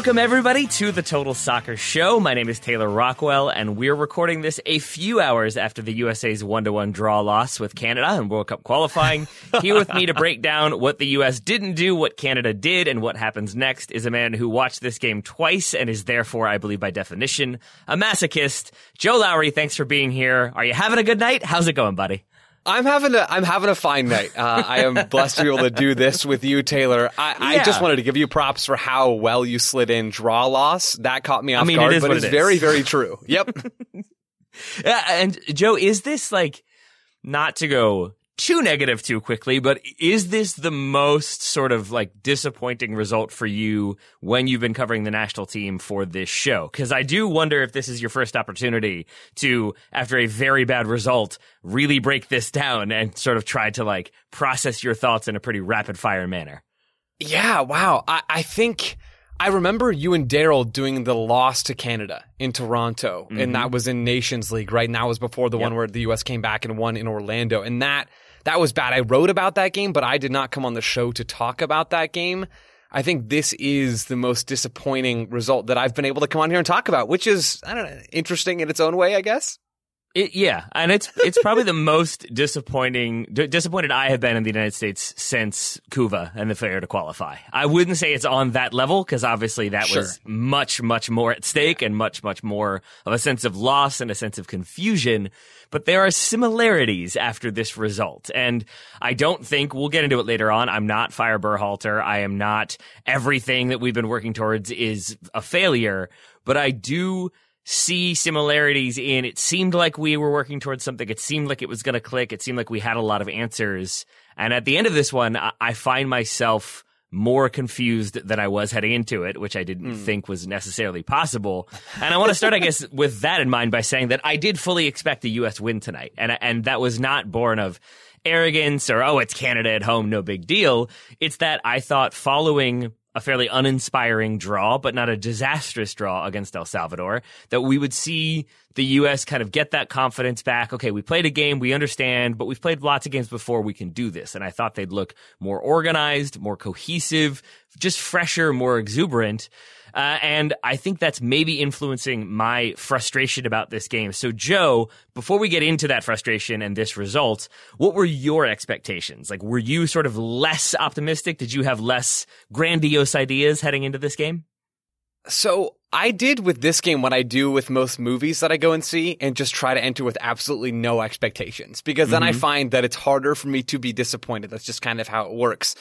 Welcome everybody to the Total Soccer Show. My name is Taylor Rockwell, and we're recording this a few hours after the USA's one-to-one draw loss with Canada in World Cup qualifying. Here with me to break down what the US didn't do, what Canada did, and what happens next is a man who watched this game twice and is therefore, I believe by definition, a masochist. Joe Lowry, thanks for being here. Are you having a good night? How's it going, buddy? I'm having a I'm having a fine night. Uh, I am blessed to be able to do this with you, Taylor. I, I just wanted to give you props for how well you slid in draw loss. That caught me off mean, it guard, is but it's it is. very very true. Yep. Yeah, and Joe, is this like not to go too negative too quickly, but is this the most sort of like disappointing result for you when you've been covering the national team for this show? Because I do wonder if this is your first opportunity to, after a very bad result, really break this down and sort of try to like process your thoughts in a pretty rapid fire manner. yeah. Wow. I, I think I remember you and Daryl doing the loss to Canada in Toronto, and mm-hmm. that was in Nations League, right? And that was before the one where the U.S. came back and won in Orlando, and that that was bad. I wrote about that game, but I did not come on the show to talk about that game. I think this is the most disappointing result that I've been able to come on here and talk about, which is I don't know, interesting in its own way, I guess. It, yeah, and it's it's probably the most disappointing d- disappointed I have been in the United States since Couva and the failure to qualify. I wouldn't say it's on that level because obviously that was much much more at stake and much much more of a sense of loss and a sense of confusion. But there are similarities after this result, and I don't think we'll get into it later on. I'm not Fire Berhalter. I am not everything that we've been working towards is a failure, but I do see similarities in it seemed like we were working towards something. It seemed like it was going to click. It seemed like we had a lot of answers. And at the end of this one, I, I find myself more confused than I was heading into it, which I didn't hmm. think was necessarily possible. And I want to start, I guess, with that in mind by saying that I did fully expect the U.S. win tonight. And, and that was not born of arrogance or, oh, it's Canada at home, no big deal. It's that I thought following a fairly uninspiring draw, but not a disastrous draw against El Salvador, that we would see the U.S. kind of get that confidence back. Okay, we played a game, we understand, but we've played lots of games before, we can do this. And I thought they'd look more organized, more cohesive, just fresher, more exuberant. Uh, and I think that's maybe influencing my frustration about this game. So, Joe, before we get into that frustration and this result, what were your expectations? Like, were you sort of less optimistic? Did you have less grandiose ideas heading into this game? So I did with this game what I do with most movies that I go and see and just try to enter with absolutely no expectations because then I find that it's harder for me to be disappointed. That's just kind of how it works.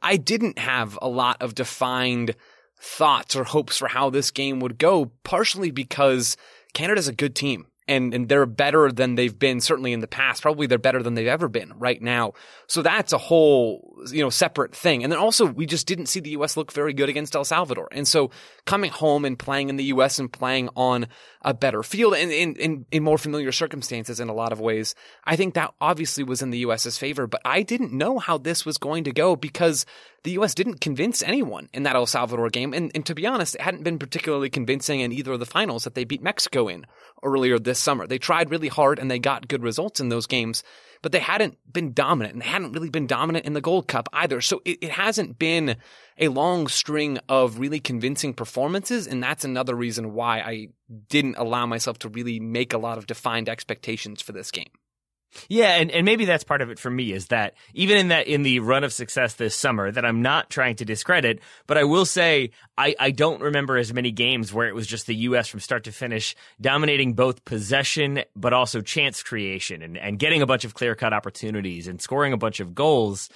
I didn't have a lot of defined thoughts or hopes for how this game would go, partially because Canada's a good team and and they're better than they've been certainly in the past. Probably they're better than they've ever been right now. So that's a whole you know separate thing. And then also we just didn't see the U.S. look very good against El Salvador. And so coming home and playing in the U.S. and playing on a better field and in, in in more familiar circumstances in a lot of ways, I think that obviously was in the U.S.'s favor. But I didn't know how this was going to go because the U.S. didn't convince anyone in that El Salvador game. And, and to be honest, it hadn't been particularly convincing in either of the finals that they beat Mexico in earlier this summer. They tried really hard and they got good results in those games, but they hadn't been dominant and hadn't really been dominant in the Gold Cup either. So it, it hasn't been a long string of really convincing performances. And that's another reason why I didn't allow myself to really make a lot of defined expectations for this game. Yeah, and, and maybe that's part of it for me is that even in that in the run of success this summer that I'm not trying to discredit, but I will say I, I don't remember as many games where it was just the US from start to finish dominating both possession but also chance creation and, and getting a bunch of clear cut opportunities and scoring a bunch of goals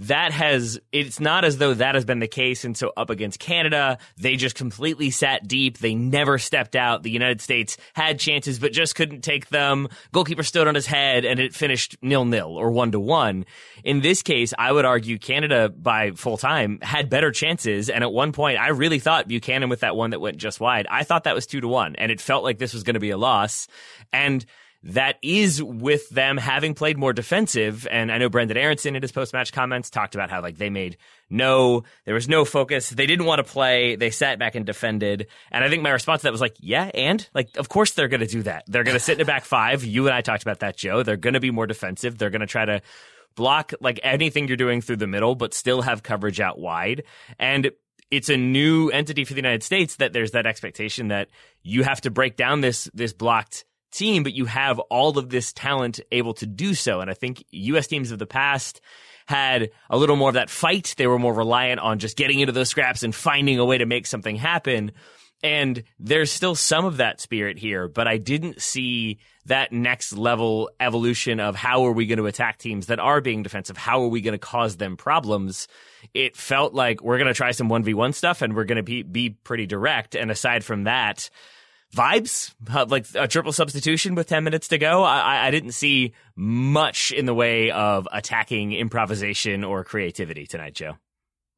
that has it's not as though that has been the case. And so up against Canada they just completely sat deep. They never stepped out. The United States had chances but just couldn't take them. Goalkeeper stood on his head and it finished nil nil or 1 to 1 in this case I would argue Canada by full time had better chances. And at one point I really thought Buchanan with that one that went just wide. I thought that was 2 to 1 and it felt like this was going to be a loss. And that is with them having played more defensive. And I know Brendan Aaronson in his post match comments talked about how like they made no, there was no focus. They didn't want to play. They sat back and defended. And I think my response to that was like, yeah, and like, of course they're going to do that. They're going to sit in a back five. You and I talked about that, Joe. They're going to be more defensive. They're going to try to block like anything you're doing through the middle, but still have coverage out wide. And it's a new entity for the United States that there's that expectation that you have to break down this this blocked team, but you have all of this talent able to do so. And I think U.S. teams of the past had a little more of that fight. They were more reliant on just getting into those scraps and finding a way to make something happen. And there's still some of that spirit here, but I didn't see that next level evolution of how are we going to attack teams that are being defensive? How are we going to cause them problems? It felt like we're going to try some 1v1 stuff and we're going to be, be pretty direct. And aside from that, vibes, like a triple substitution with 10 minutes to go. I, I didn't see much in the way of attacking improvisation or creativity tonight, Joe.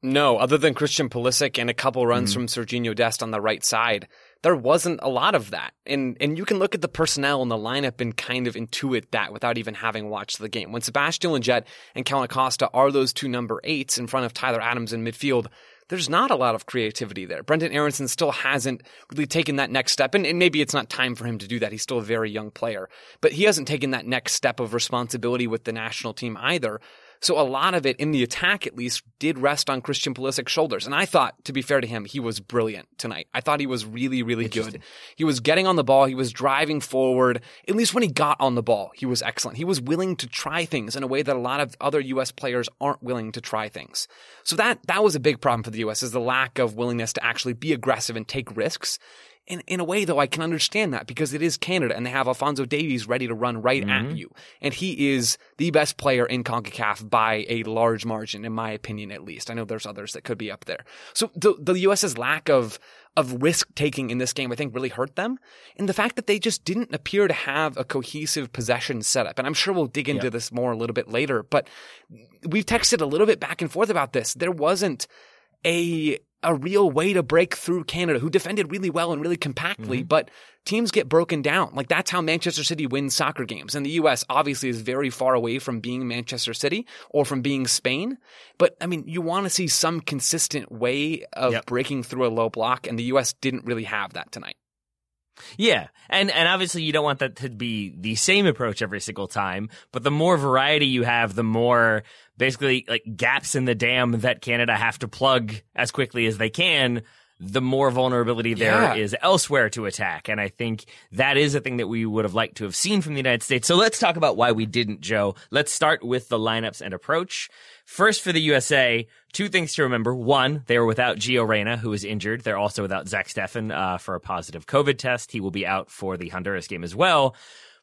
No, other than Christian Pulisic and a couple runs mm from Serginho Dest on the right side, there wasn't a lot of that. And and you can look at the personnel in the lineup and kind of intuit that without even having watched the game. When Sebastian Lletget and Kellyn Acosta are those two number eights in front of Tyler Adams in midfield, there's not a lot of creativity there. Brendan Aaronson still hasn't really taken that next step, and, and, maybe it's not time for him to do that. He's still a very young player, but he hasn't taken that next step of responsibility with the national team either. So a lot of it in the attack, at least, did rest on Christian Pulisic's shoulders. And I thought, to be fair to him, he was brilliant tonight. I thought he was really, really good. He was getting on the ball. He was driving forward. At least when he got on the ball, he was excellent. He was willing to try things in a way that a lot of other U.S. players aren't willing to try things. So that, that was a big problem for the U.S. is the lack of willingness to actually be aggressive and take risks. In, in a way, though, I can understand that because it is Canada and they have Alfonso Davies ready to run right mm-hmm. at you. And he is the best player in CONCACAF by a large margin, in my opinion, at least. I know there's others that could be up there. So the, the US's lack of, of risk taking in this game, I think really hurt them. And the fact that they just didn't appear to have a cohesive possession setup. And I'm sure we'll dig into yep. this more a little bit later, but we've texted a little bit back and forth about this. There wasn't a a real way to break through Canada, who defended really well and really compactly, mm-hmm. but teams get broken down. Like that's how Manchester City wins soccer games. And the US obviously is very far away from being Manchester City or from being Spain. But I mean, you want to see some consistent way of yep. breaking through a low block, and the US didn't really have that tonight. Yeah. And and obviously you don't want that to be the same approach every single time, but the more variety you have, the more basically like gaps in the dam that Canada have to plug as quickly as they can, the more vulnerability there yeah. is elsewhere to attack. And I think that is a thing that we would have liked to have seen from the United States. So let's talk about why we didn't, Joe. Let's start with the lineups and approach. First for the USA, two things to remember. One, they were without Gio Reyna, who was injured. They're also without Zach Steffen uh, for a positive COVID test. He will be out for the Honduras game as well.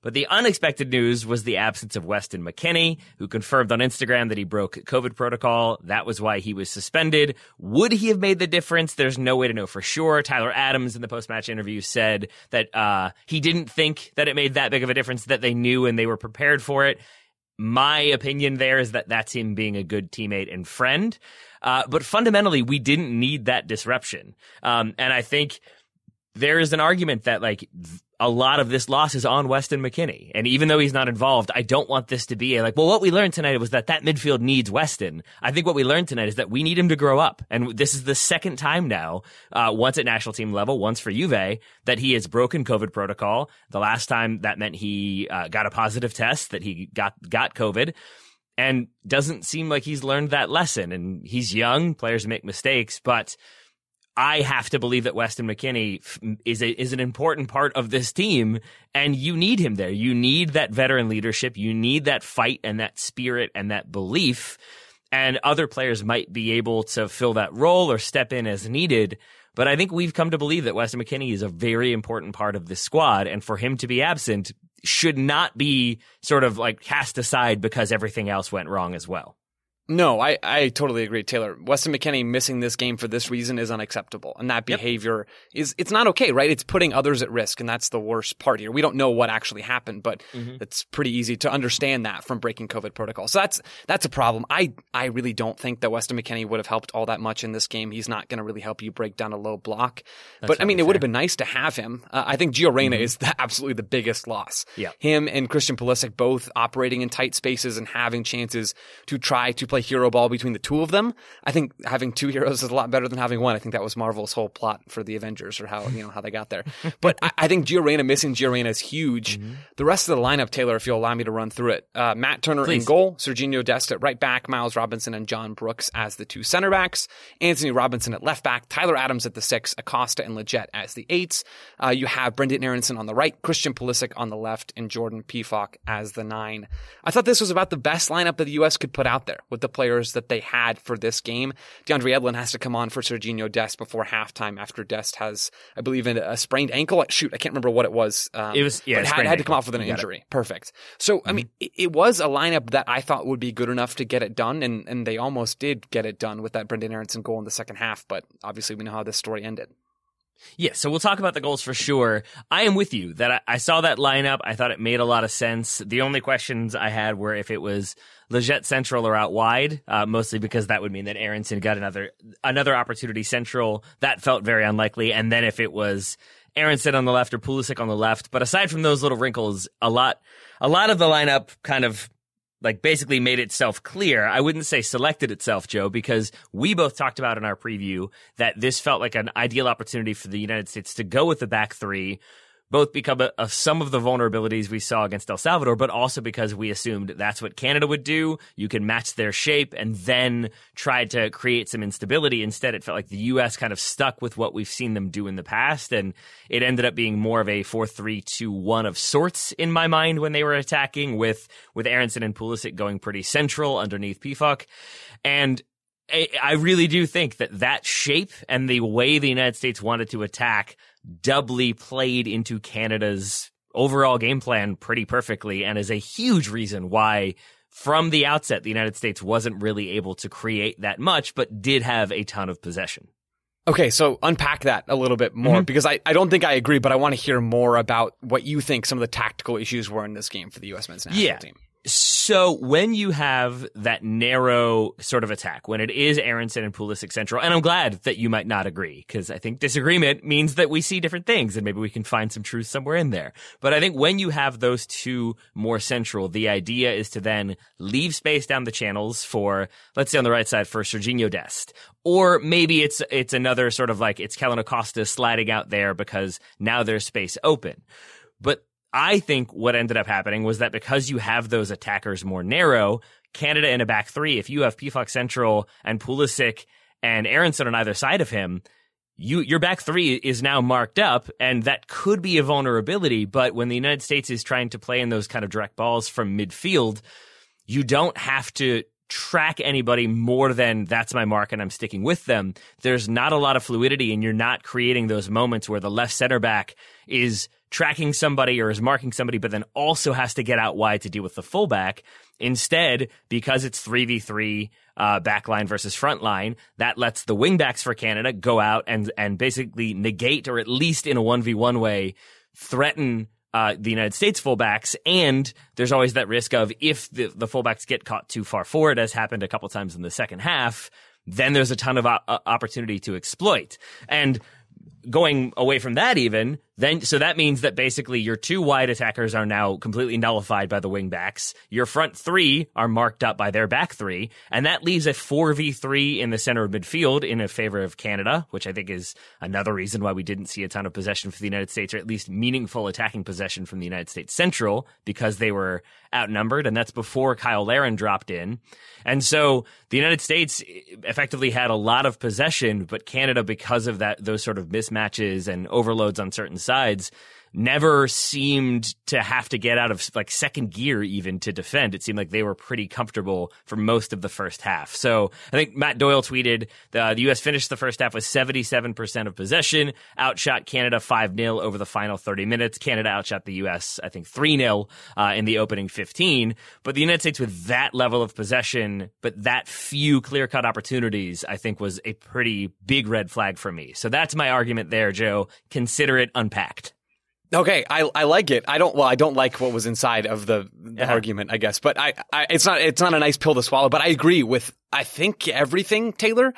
But the unexpected news was the absence of Weston McKennie, who confirmed on Instagram that he broke COVID protocol. That was why he was suspended. Would he have made the difference? There's no way to know for sure. Tyler Adams in the post-match interview said that uh, he didn't think that it made that big of a difference, that they knew and they were prepared for it. My opinion there is that that's him being a good teammate and friend. Uh, but fundamentally, we didn't need that disruption. Um, and I think there is an argument that like a lot of this loss is on Weston McKennie. And even though he's not involved, I don't want this to be a like, well, what we learned tonight was that that midfield needs Weston. I think what we learned tonight is that we need him to grow up. And this is the second time now, uh, once at national team level, once for Juve, that he has broken COVID protocol. The last time that meant he uh, got a positive test, that he got, got COVID and doesn't seem like he's learned that lesson. And he's young, players make mistakes, but I have to believe that Weston McKennie is a, is an important part of this team, and you need him there. You need that veteran leadership. You need that fight and that spirit and that belief. And other players might be able to fill that role or step in as needed. But I think we've come to believe that Weston McKennie is a very important part of this squad, and for him to be absent should not be sort of like cast aside because everything else went wrong as well. No, I, I totally agree, Taylor. Weston McKennie missing this game for this reason is unacceptable. And that behavior yep. is, it's not okay, right? It's putting others at risk. And that's the worst part here. We don't know what actually happened, but mm-hmm. it's pretty easy to understand that from breaking COVID protocol. So that's, that's a problem. I, I really don't think that Weston McKennie would have helped all that much in this game. He's not going to really help you break down a low block. That's but I mean, it would have been nice to have him. Uh, I think Gio Reyna mm-hmm. is the, absolutely the biggest loss. Yeah. Him and Christian Pulisic both operating in tight spaces and having chances to try to play hero ball between the two of them. I think having two heroes is a lot better than having one. I think that was Marvel's whole plot for the Avengers or how, you know, how they got there. But I, I think Gio Reyna missing Gio Reyna is huge. Mm-hmm. The rest of the lineup, Taylor, if you'll allow me to run through it. Uh, Matt Turner Please. in goal, Serginho Dest at right back, Miles Robinson and John Brooks as the two center backs, Antonee Robinson at left back, Tyler Adams at the six, Acosta and Lletget as the eights. Uh, you have Brendan Aaronson on the right, Christian Pulisic on the left, and Jordan Pefok as the nine. I thought this was about the best lineup that the U.S. could put out there with the players that they had for this game. DeAndre Yedlin has to come on for Serginho Dest before halftime after Dest has, I believe, a sprained ankle. Shoot, I can't remember what it was. Um, it was, yeah, had, had to come off with an injury. Perfect. So, mm-hmm. I mean, it, it, was a lineup that I thought would be good enough to get it done, and, and they almost did get it done with that Brendan Aaronson goal in the second half, but obviously we know how this story ended. Yeah, so we'll talk about the goals for sure. I am with you that I, I, saw that lineup. I thought it made a lot of sense. The only questions I had were if it was Lletget central or out wide, uh, mostly because that would mean that Aaronson got another another opportunity central. That felt very unlikely. And then if it was Aaronson on the left or Pulisic on the left, but aside from those little wrinkles, a lot a lot of the lineup kind of like basically made itself clear. I wouldn't say selected itself, Joe, because we both talked about in our preview that this felt like an ideal opportunity for the United States to go with the back three both because of some of the vulnerabilities we saw against El Salvador, but also because we assumed that's what Canada would do. You can match their shape and then try to create some instability. Instead, it felt like the U.S. kind of stuck with what we've seen them do in the past, and it ended up being more of a 4-3-2-1 of sorts in my mind when they were attacking, with with Aaronson and Pulisic going pretty central underneath Pefok. And I really do think that that shape and the way the United States wanted to attack doubly played into Canada's overall game plan pretty perfectly and is a huge reason why from the outset the United States wasn't really able to create that much but did have a ton of possession. Okay, so unpack that a little bit more mm-hmm. because I, I don't think I agree, but I want to hear more about what you think some of the tactical issues were in this game for the U.S. men's national yeah. team. So when you have that narrow sort of attack, when it is Aaronson and Pulisic central, and I'm glad that you might not agree because I think disagreement means that we see different things and maybe we can find some truth somewhere in there. But I think when you have those two more central, the idea is to then leave space down the channels for, let's say on the right side for Serginho Dest, or maybe it's it's another sort of like it's Kellyn Acosta sliding out there because now there's space open. But I think what ended up happening was that because you have those attackers more narrow, Canada in a back three, if you have Pefok Central and Pulisic and Aaronson on either side of him, you your back three is now marked up, and that could be a vulnerability. But when the United States is trying to play in those kind of direct balls from midfield, you don't have to track anybody more than that's my mark and I'm sticking with them. There's not a lot of fluidity, and you're not creating those moments where the left center back is tracking somebody or is marking somebody, but then also has to get out wide to deal with the fullback. Instead, because it's 3v3 uh, backline versus frontline, that lets the wingbacks for Canada go out and, and basically negate or at least in a 1v1 way threaten uh, the United States fullbacks, and there's always that risk of if the, the fullbacks get caught too far forward, as happened a couple times in the second half, then there's a ton of uh, opportunity to exploit. And going away from that even then so that means that basically your two wide attackers are now completely nullified by the wingbacks. Your front three are marked up by their back three and that leaves a 4v3 in the center of midfield in favor of canada which i think is another reason why we didn't see a ton of possession for the united states or at least meaningful attacking possession from the united states central because they were outnumbered and that's before Cyle Larin dropped in. And so the united states eh, effectively had a lot of possession but canada because of that those sort of mismatches and overloads on certain sides sides never seemed to have to get out of like second gear even to defend. It seemed like they were pretty comfortable for most of the first half. So I think Matt Doyle tweeted the, the U.S. finished the first half with 77% of possession, outshot Canada 5 0 over the final 30 minutes. Canada outshot the U.S., I think 3 0 uh, in the opening 15. But the United States with that level of possession, but that few clear cut opportunities, I think was a pretty big red flag for me. So that's my argument there, Joe. Consider it unpacked. Okay, I I like it. I don't well, I don't like what was inside of the, the uh-huh. argument, I guess. But I, I it's not it's not a nice pill to swallow, but I agree with I think everything, Taylor.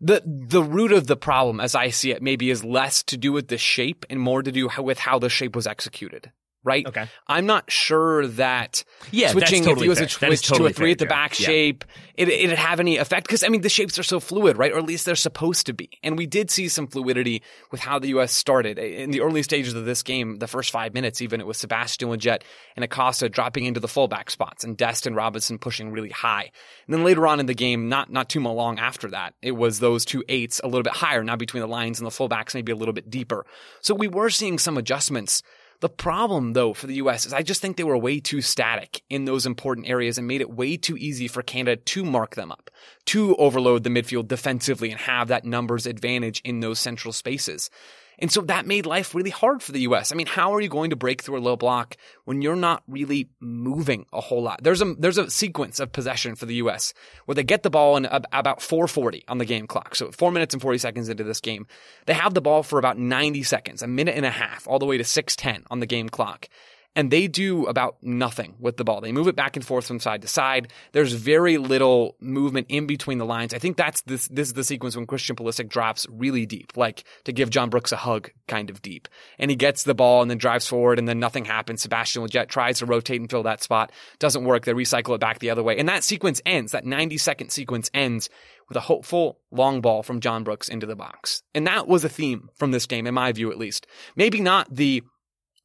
The the root of the problem as I see it maybe is less to do with the shape and more to do with how the shape was executed right? Okay. I'm not sure that yeah, switching totally if you was a switch totally to a three at the back yeah. shape, it, it'd have any effect. Because, I mean, the shapes are so fluid, right? Or at least they're supposed to be. And we did see some fluidity with how the U.S. started. In the early stages of this game, the first five minutes, even, it was Sebastian Lletget and Acosta dropping into the fullback spots and Dest and Robinson pushing really high. And then later on in the game, not, not too long after that, it was those two eights a little bit higher, now between the lines and the fullbacks, maybe a little bit deeper. So we were seeing some adjustments the problem, though, for the US is I just think they were way too static in those important areas and made it way too easy for Canada to mark them up, to overload the midfield defensively and have that numbers advantage in those central spaces. And so that made life really hard for the US. I mean, how are you going to break through a low block when you're not really moving a whole lot? There's a there's a sequence of possession for the US where they get the ball in about 440 on the game clock. So 4 minutes and 40 seconds into this game. They have the ball for about 90 seconds, a minute and a half, all the way to 610 on the game clock and they do about nothing with the ball. They move it back and forth from side to side. There's very little movement in between the lines. I think that's this this is the sequence when Christian Pulisic drops really deep, like to give John Brooks a hug kind of deep. And he gets the ball and then drives forward and then nothing happens. Sebastian Lletget tries to rotate and fill that spot. Doesn't work. They recycle it back the other way. And that sequence ends, that 90 second sequence ends with a hopeful long ball from John Brooks into the box. And that was a theme from this game, in my view at least. Maybe not the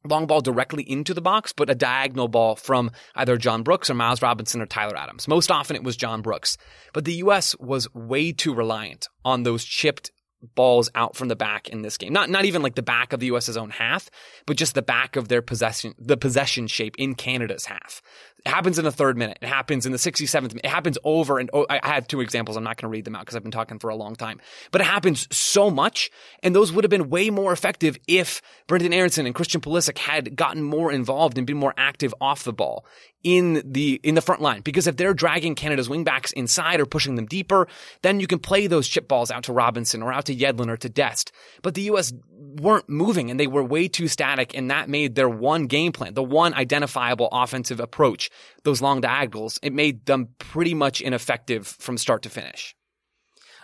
long ball directly into the box, but a diagonal ball from either John Brooks or Miles Robinson or Tyler Adams. Most often it was John Brooks. But the U.S. was way too reliant on those chipped balls out from the back in this game. Not not even like the back of the US's own half, but just the back of their possession the possession shape in Canada's half. It happens in the third minute. It happens in the 67th minute. It happens over and oh, I had two examples. I'm not going to read them out because I've been talking for a long time. But it happens so much and those would have been way more effective if Brendan Aaronson and Christian Pulisic had gotten more involved and been more active off the ball in the in the front line because if they're dragging Canada's wingbacks inside or pushing them deeper, then you can play those chip balls out to Robinson or out to Yedlin or to Dest. But the U.S. weren't moving and they were way too static, and that made their one game plan, the one identifiable offensive approach, those long diagonals, it made them pretty much ineffective from start to finish.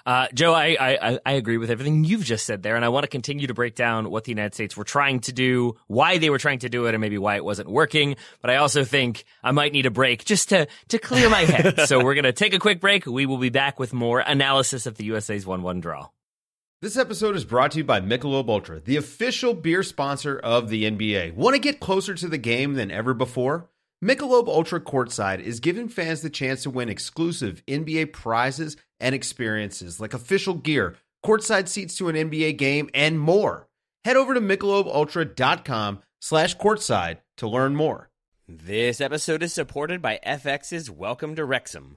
Uh, Joe, I, I, I agree with everything you've just said there, and I want to continue to break down what the United States were trying to do, why they were trying to do it, and maybe why it wasn't working. But I also think I might need a break just to to clear my head. so we're gonna take a quick break. We will be back with more analysis of the USA's one-one draw. This episode is brought to you by Michelob Ultra, the official beer sponsor of the NBA. Want to get closer to the game than ever before? Michelob Ultra Courtside is giving fans the chance to win exclusive NBA prizes and experiences like official gear, courtside seats to an NBA game, and more. Head over to MichelobUltra.com slash courtside to learn more. This episode is supported by FX's Welcome to Wrexham.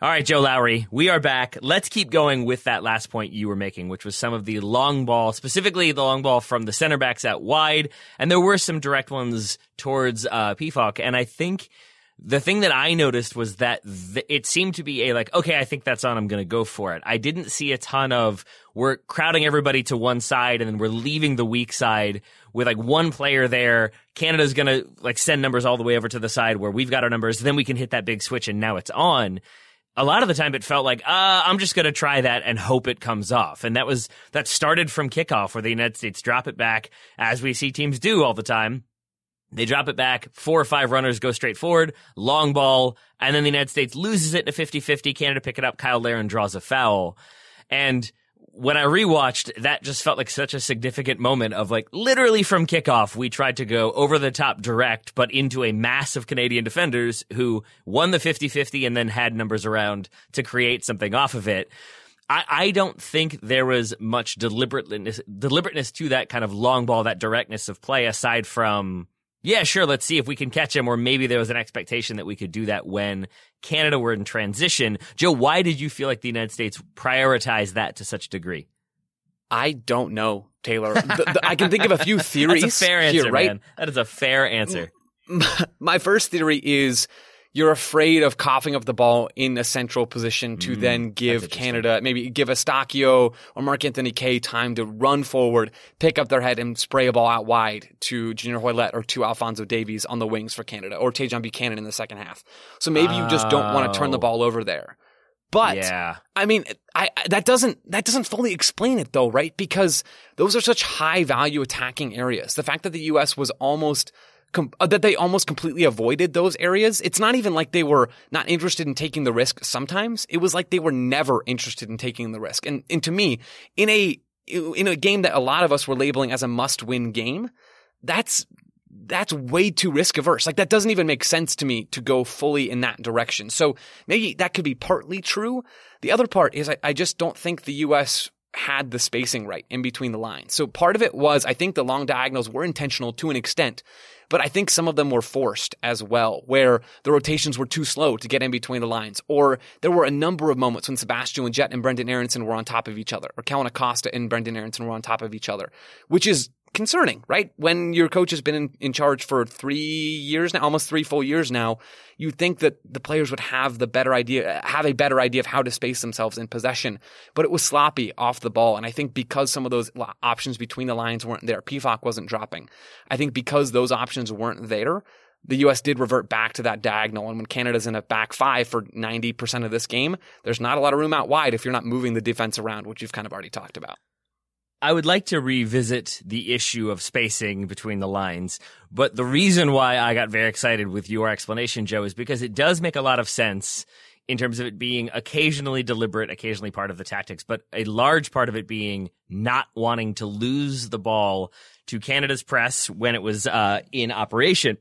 All right, Joe Lowry, we are back. Let's keep going with that last point you were making, which was some of the long ball, specifically the long ball from the center backs out wide. And there were some direct ones towards uh, Pefok. And I think the thing that I noticed was that th- it seemed to be a like, okay, I think that's on. I'm going to go for it. I didn't see a ton of we're crowding everybody to one side and then we're leaving the weak side with like one player there. Canada's going to like send numbers all the way over to the side where we've got our numbers. Then we can hit that big switch and now it's on. A lot of the time it felt like, uh, I'm just going to try that and hope it comes off. And that was, that started from kickoff where the United States drop it back as we see teams do all the time they drop it back. Four or five runners go straight forward. Long ball. And then the United States loses it in a 50-50. Canada pick it up. Cyle Larin draws a foul. And when I rewatched, that just felt like such a significant moment of like literally from kickoff, we tried to go over the top direct, but into a mass of Canadian defenders who won the 50-50 and then had numbers around to create something off of it. I, I don't think there was much deliberateness, deliberateness to that kind of long ball, that directness of play aside from yeah, sure, let's see if we can catch him. Or maybe there was an expectation that we could do that when Canada were in transition. Joe, why did you feel like the United States prioritized that to such a degree? I don't know, Taylor. the, the, I can think of a few theories. That's a fair answer, here, right? Man. That is a fair answer. My first theory is you're afraid of coughing up the ball in a central position to mm, then give Canada, maybe give Eustaquio or Mark Anthony Kaye time to run forward, pick up their head and spray a ball out wide to Junior Hoilett or to Alfonso Davies on the wings for Canada or Tajon Buchanan in the second half. So maybe oh. you just don't want to turn the oh. ball over there. But yeah. I mean, I, that doesn't that doesn't fully explain it though, right? Because those are such high value attacking areas. The fact that the U.S. was almost com- uh, that they almost completely avoided those areas. It's not even like they were not interested in taking the risk sometimes. It was like they were never interested in taking the risk. And, and to me, in a, in a game that a lot of us were labeling as a must win game, that's, that's way too risk averse. Like that doesn't even make sense to me to go fully in that direction. So maybe that could be partly true. The other part is I, I just don't think the U.S had the spacing right in between the lines. So part of it was I think the long diagonals were intentional to an extent but I think some of them were forced as well, where the rotations were too slow to get in between the lines. Or there were a number of moments when Sebastian Lletget and Brendan Aaronson were on top of each other, or Kellyn Acosta and Brendan Aaronson were on top of each other, which is concerning, right? When your coach has been in, in charge for three years now, almost three full years now, you think that the players would have the better idea, have a better idea of how to space themselves in possession. But it was sloppy off the ball. And I think because some of those options between the lines weren't there, Pefok wasn't dropping. I think because those options weren't there, the U.S. did revert back to that diagonal. And when Canada's in a back five for 90% of this game, there's not a lot of room out wide if you're not moving the defense around, which you've kind of already talked about. I would like to revisit the issue of spacing between the lines, but the reason why I got very excited with your explanation, Joe, is because it does make a lot of sense in terms of it being occasionally deliberate, occasionally part of the tactics, but a large part of it being not wanting to lose the ball to Canada's press when it was uh, in operation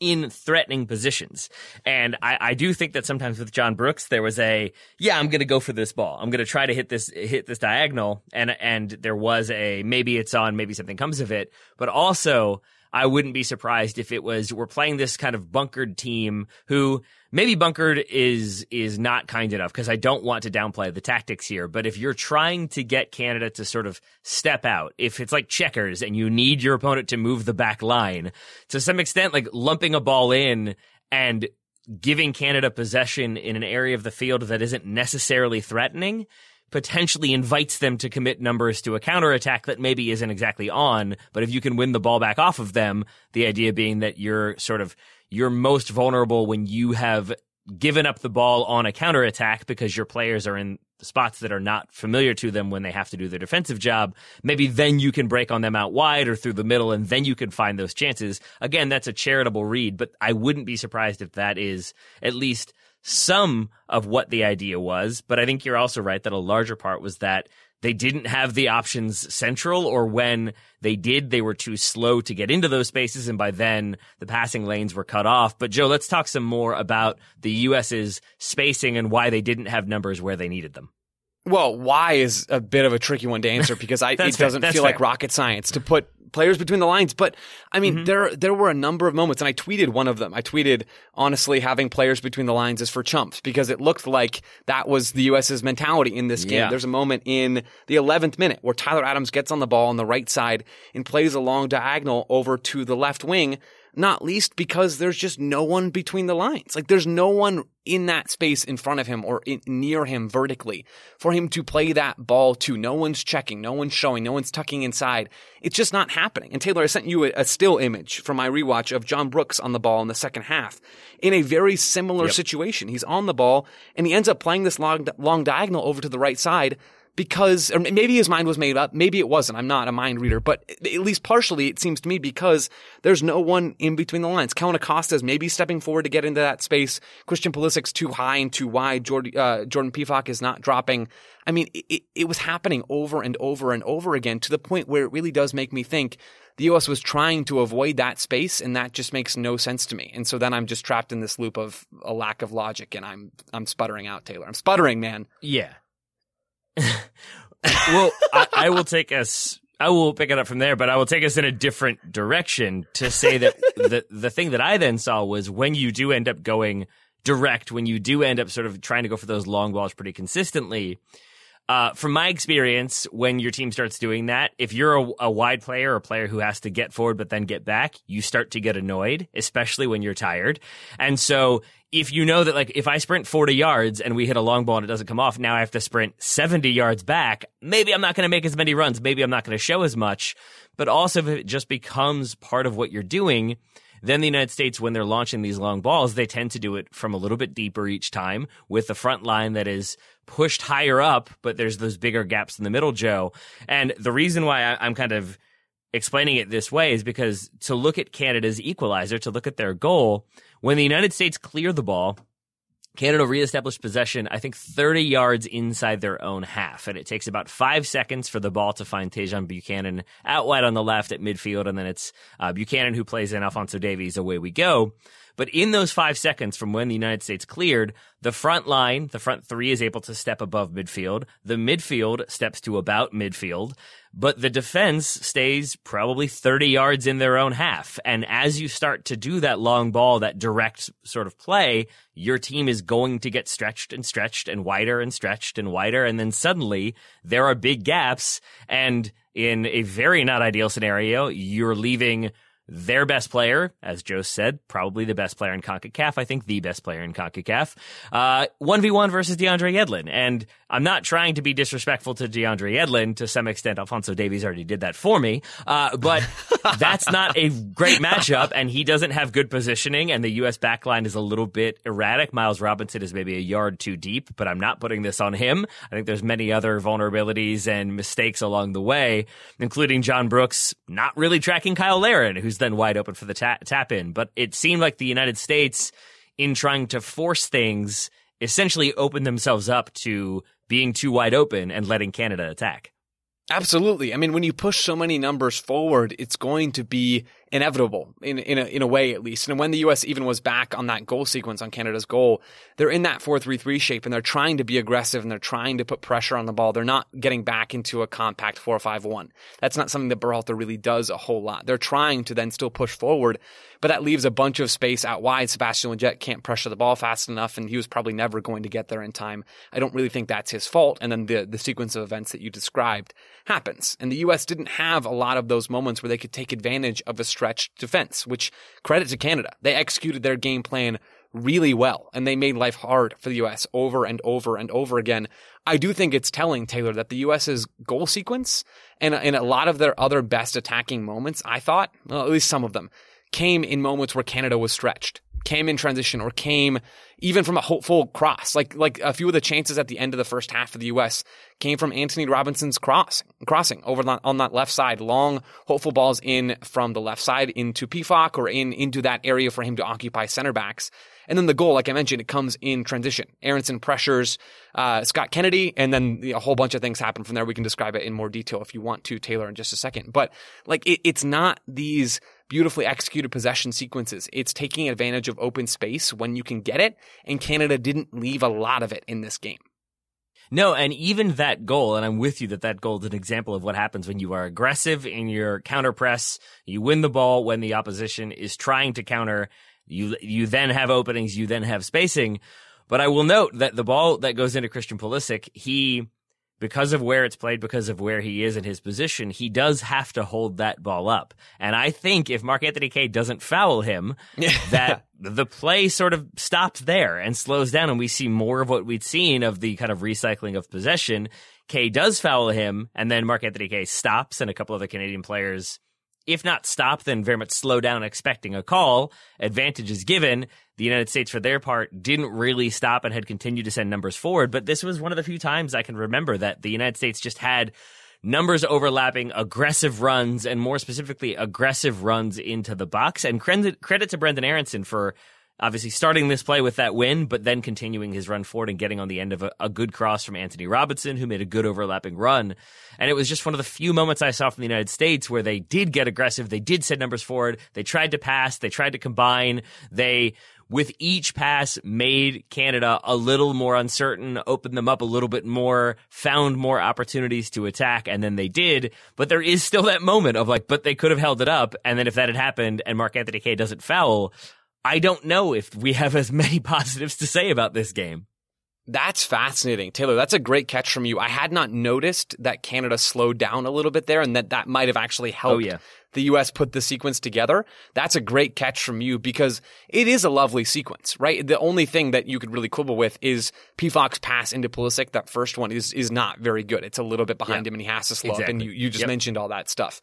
in threatening positions. And I, I, do think that sometimes with John Brooks, there was a, yeah, I'm going to go for this ball. I'm going to try to hit this, hit this diagonal. And, and there was a, maybe it's on, maybe something comes of it. But also, I wouldn't be surprised if it was we're playing this kind of bunkered team who maybe bunkered is is not kind enough because I don't want to downplay the tactics here. But if you're trying to get Canada to sort of step out, if it's like checkers and you need your opponent to move the back line to some extent, like lumping a ball in and giving Canada possession in an area of the field that isn't necessarily threatening potentially invites them to commit numbers to a counterattack that maybe isn't exactly on. But if you can win the ball back off of them, the idea being that you're sort of, you're most vulnerable when you have given up the ball on a counterattack because your players are in spots that are not familiar to them when they have to do their defensive job. Maybe then you can break on them out wide or through the middle and then you can find those chances. Again, that's a charitable read, but I wouldn't be surprised if that is at least some of what the idea was, but I think you're also right that a larger part was that they didn't have the options central, or when they did, they were too slow to get into those spaces, and by then the passing lanes were cut off. But Joe, let's talk some more about the U.S.'s spacing and why they didn't have numbers where they needed them. Well, why is a bit of a tricky one to answer because I, it doesn't feel fair. like rocket science to put players between the lines. But I mean, mm-hmm. there there were a number of moments, and I tweeted one of them. I tweeted honestly, having players between the lines is for chumps because it looked like that was the U.S.'s mentality in this game. Yeah. There's a moment in the 11th minute where Tyler Adams gets on the ball on the right side and plays a long diagonal over to the left wing not least because there's just no one between the lines. Like there's no one in that space in front of him or in, near him vertically for him to play that ball to. No one's checking, no one's showing, no one's tucking inside. It's just not happening. And Taylor, I sent you a, a still image from my rewatch of John Brooks on the ball in the second half in a very similar yep. situation. He's on the ball and he ends up playing this long, long diagonal over to the right side because, maybe his mind was made up. Maybe it wasn't. I'm not a mind reader, but at least partially it seems to me because there's no one in between the lines. Kellyn Acosta is maybe stepping forward to get into that space. Christian Pulisic's too high and too wide. Jordan, uh, Jordan Pefok is not dropping. I mean, it, it was happening over and over and over again to the point where it really does make me think the U.S. was trying to avoid that space, and that just makes no sense to me. And so then I'm just trapped in this loop of a lack of logic, and I'm I'm sputtering out, Taylor. I'm sputtering, man. Yeah, well, I, I, will take us. I will pick it up from there, but I will take us in a different direction to say that the the thing that I then saw was when you do end up going direct, when you do end up sort of trying to go for those long balls pretty consistently. Uh, from my experience, when your team starts doing that, if you're a, a wide player or a player who has to get forward but then get back, you start to get annoyed, especially when you're tired. And so if you know that like if I sprint 40 yards and we hit a long ball and it doesn't come off, now I have to sprint 70 yards back. Maybe I'm not going to make as many runs. Maybe I'm not going to show as much. But also if it just becomes part of what you're doing, then the United States, when they're launching these long balls, they tend to do it from a little bit deeper each time with the front line that is pushed higher up, but there's those bigger gaps in the middle, Joe. And the reason why I'm kind of explaining it this way is because to look at Canada's equalizer, to look at their goal, when the United States cleared the ball, Canada reestablished possession, I think 30 yards inside their own half. And it takes about five seconds for the ball to find Tajon Buchanan out wide on the left at midfield. And then it's uh, Buchanan who plays in Alfonso Davies. Away we go. But in those five seconds from when the United States cleared, the front line, the front three is able to step above midfield. The midfield steps to about midfield, but the defense stays probably 30 yards in their own half. And as you start to do that long ball, that direct sort of play, your team is going to get stretched and stretched and wider and stretched and wider. And then suddenly there are big gaps. And in a very not ideal scenario, you're leaving their best player, as Joe said, probably the best player in CONCACAF. I think the best player in CONCACAF. Uh, 1v1 versus DeAndre Yedlin. And I'm not trying to be disrespectful to DeAndre Yedlin. To some extent, Alfonso Davies already did that for me. Uh, but that's not a great matchup. And he doesn't have good positioning. And the U.S. backline is a little bit erratic. Miles Robinson is maybe a yard too deep, but I'm not putting this on him. I think there's many other vulnerabilities and mistakes along the way, including John Brooks not really tracking Cyle Larin, who's then wide open for the ta- tap in. But it seemed like the United States, in trying to force things, essentially opened themselves up to being too wide open and letting Canada attack. Absolutely. I mean, when you push so many numbers forward, it's going to be inevitable in in a, in a way at least. And when the U.S. even was back on that goal sequence on Canada's goal, they're in that four three three shape and they're trying to be aggressive and they're trying to put pressure on the ball. They're not getting back into a compact four five one. That's not something that Berhalter really does a whole lot. They're trying to then still push forward, but that leaves a bunch of space out wide. Sebastian Lletget can't pressure the ball fast enough, and he was probably never going to get there in time. I don't really think that's his fault. And then the the sequence of events that you described happens, and the U.S. didn't have a lot of those moments where they could take advantage of a stretched defense, which credit to Canada. They executed their game plan really well and they made life hard for the US over and over and over again. I do think it's telling, Taylor, that the US's goal sequence and, and a lot of their other best attacking moments, I thought, well, at least some of them, came in moments where Canada was stretched came in transition or came even from a hopeful cross. Like like a few of the chances at the end of the first half of the U.S. came from Antonee Robinson's cross crossing over on that left side, long hopeful balls in from the left side into Pefok or in into that area for him to occupy center backs. And then the goal, like I mentioned, it comes in transition. Aaronson pressures uh, Scott Kennedy, and then a whole bunch of things happen from there. We can describe it in more detail if you want to, Taylor, in just a second. But like, it, it's not these beautifully executed possession sequences. It's taking advantage of open space when you can get it, and Canada didn't leave a lot of it in this game. No, and even that goal, and I'm with you that that goal is an example of what happens when you are aggressive in your counter press. You win the ball when the opposition is trying to counter. You you then have openings. You then have spacing. But I will note that the ball that goes into Christian Pulisic, he because of where it's played, because of where he is in his position, he does have to hold that ball up. And I think if Mark Anthony Kaye doesn't foul him, that the play sort of stops there and slows down, and we see more of what we'd seen of the kind of recycling of possession. Kaye does foul him, and then Mark Anthony Kaye stops, and a couple of the Canadian players if not stop, then very much slow down expecting a call. Advantage is given. The United States, for their part, didn't really stop and had continued to send numbers forward. But this was one of the few times I can remember that the United States just had numbers overlapping, aggressive runs, and more specifically, aggressive runs into the box. And credit, credit to Brenden Aaronson for obviously starting this play with that win, but then continuing his run forward and getting on the end of a, a, good cross from Antonee Robinson, who made a good overlapping run. And it was just one of the few moments I saw from the United States where they did get aggressive. They did send numbers forward. They tried to pass. They tried to combine. They, with each pass, made Canada a little more uncertain, opened them up a little bit more, found more opportunities to attack, and then they did. But there is still that moment of like, but they could have held it up. And then if that had happened and Mark Anthony Kaye doesn't foul, I don't know if we have as many positives to say about this game. That's fascinating. Taylor, that's a great catch from you. I had not noticed that Canada slowed down a little bit there and that that might have actually oh, helped oh, yeah. the US put the sequence together. That's a great catch from you because it is a lovely sequence, right? The only thing that you could really quibble with is Pefok's pass into Pulisic. That first one is is not very good. It's a little bit behind yeah. him and he has to slow exactly. up and you, you just yep. mentioned all that stuff.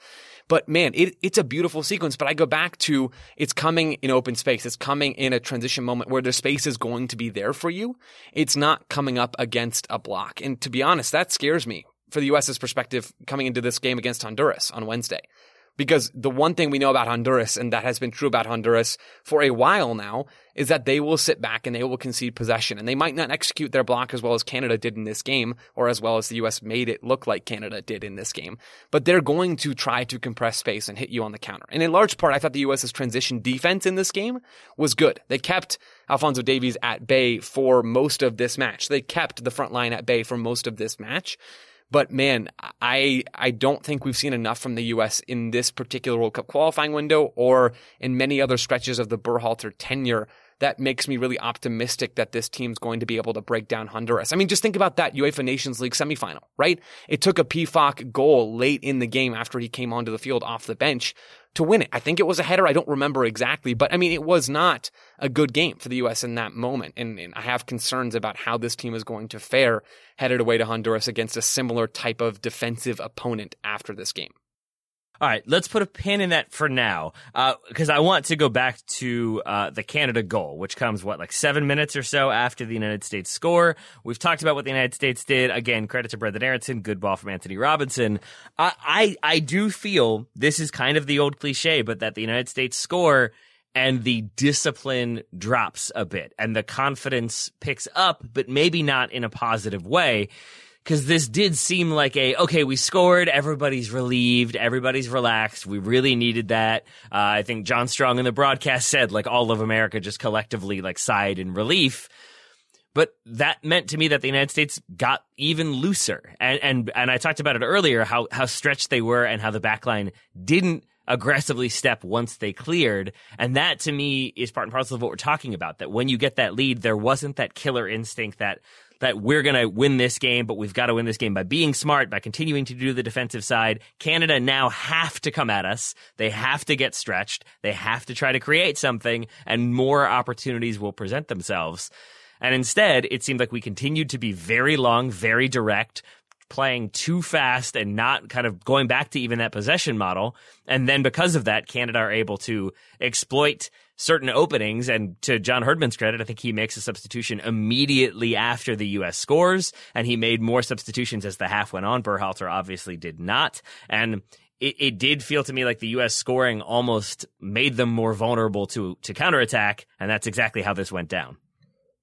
But man, it, it's a beautiful sequence. But I go back to it's coming in open space. It's coming in a transition moment where the space is going to be there for you. It's not coming up against a block. And to be honest, that scares me for the US's perspective coming into this game against Honduras on Wednesday. Because the one thing we know about Honduras, and that has been true about Honduras for a while now, is that they will sit back and they will concede possession. And they might not execute their block as well as Canada did in this game, or as well as the US made it look like Canada did in this game. But they're going to try to compress space and hit you on the counter. And in large part, I thought the US's transition defense in this game was good. They kept Alfonso Davies at bay for most of this match. They kept the front line at bay for most of this match. But man, I I don't think we've seen enough from the U.S. in this particular World Cup qualifying window or in many other stretches of the Berhalter tenure that makes me really optimistic that this team's going to be able to break down Honduras. I mean, just think about that UEFA Nations League semifinal, right? It took a Pefok goal late in the game after he came onto the field off the bench to win it. I think it was a header. I don't remember exactly, but I mean, it was not a good game for the U.S. in that moment. And, and, I have concerns about how this team is going to fare headed away to Honduras against a similar type of defensive opponent after this game. All right, let's put a pin in that for now, because uh, I want to go back to uh, the Canada goal, which comes what like seven minutes or so after the United States score. We've talked about what the United States did. Again, credit to Brenden Aaronson, good ball from Antonee Robinson. I, I I do feel this is kind of the old cliche, but that the United States score and the discipline drops a bit, and the confidence picks up, but maybe not in a positive way because this did seem like a okay we scored everybody's relieved everybody's relaxed we really needed that uh, i think john strong in the broadcast said like all of america just collectively like sighed in relief but that meant to me that the united states got even looser and and and i talked about it earlier how how stretched they were and how the backline didn't aggressively step once they cleared. And that to me is part and parcel of what we're talking about. That when you get that lead, there wasn't that killer instinct that that we're going to win this game, but we've got to win this game by being smart, by continuing to do the defensive side. Canada now have to come at us. They have to get stretched. They have to try to create something and more opportunities will present themselves. And instead, it seemed like we continued to be very long, very direct, playing too fast and not kind of going back to even that possession model. And then because of that, Canada are able to exploit certain openings. And to John Herdman's credit, I think he makes a substitution immediately after the U.S. scores, and he made more substitutions as the half went on. Berhalter obviously did not. And it, it did feel to me like the U.S. scoring almost made them more vulnerable to, to counterattack, and that's exactly how this went down.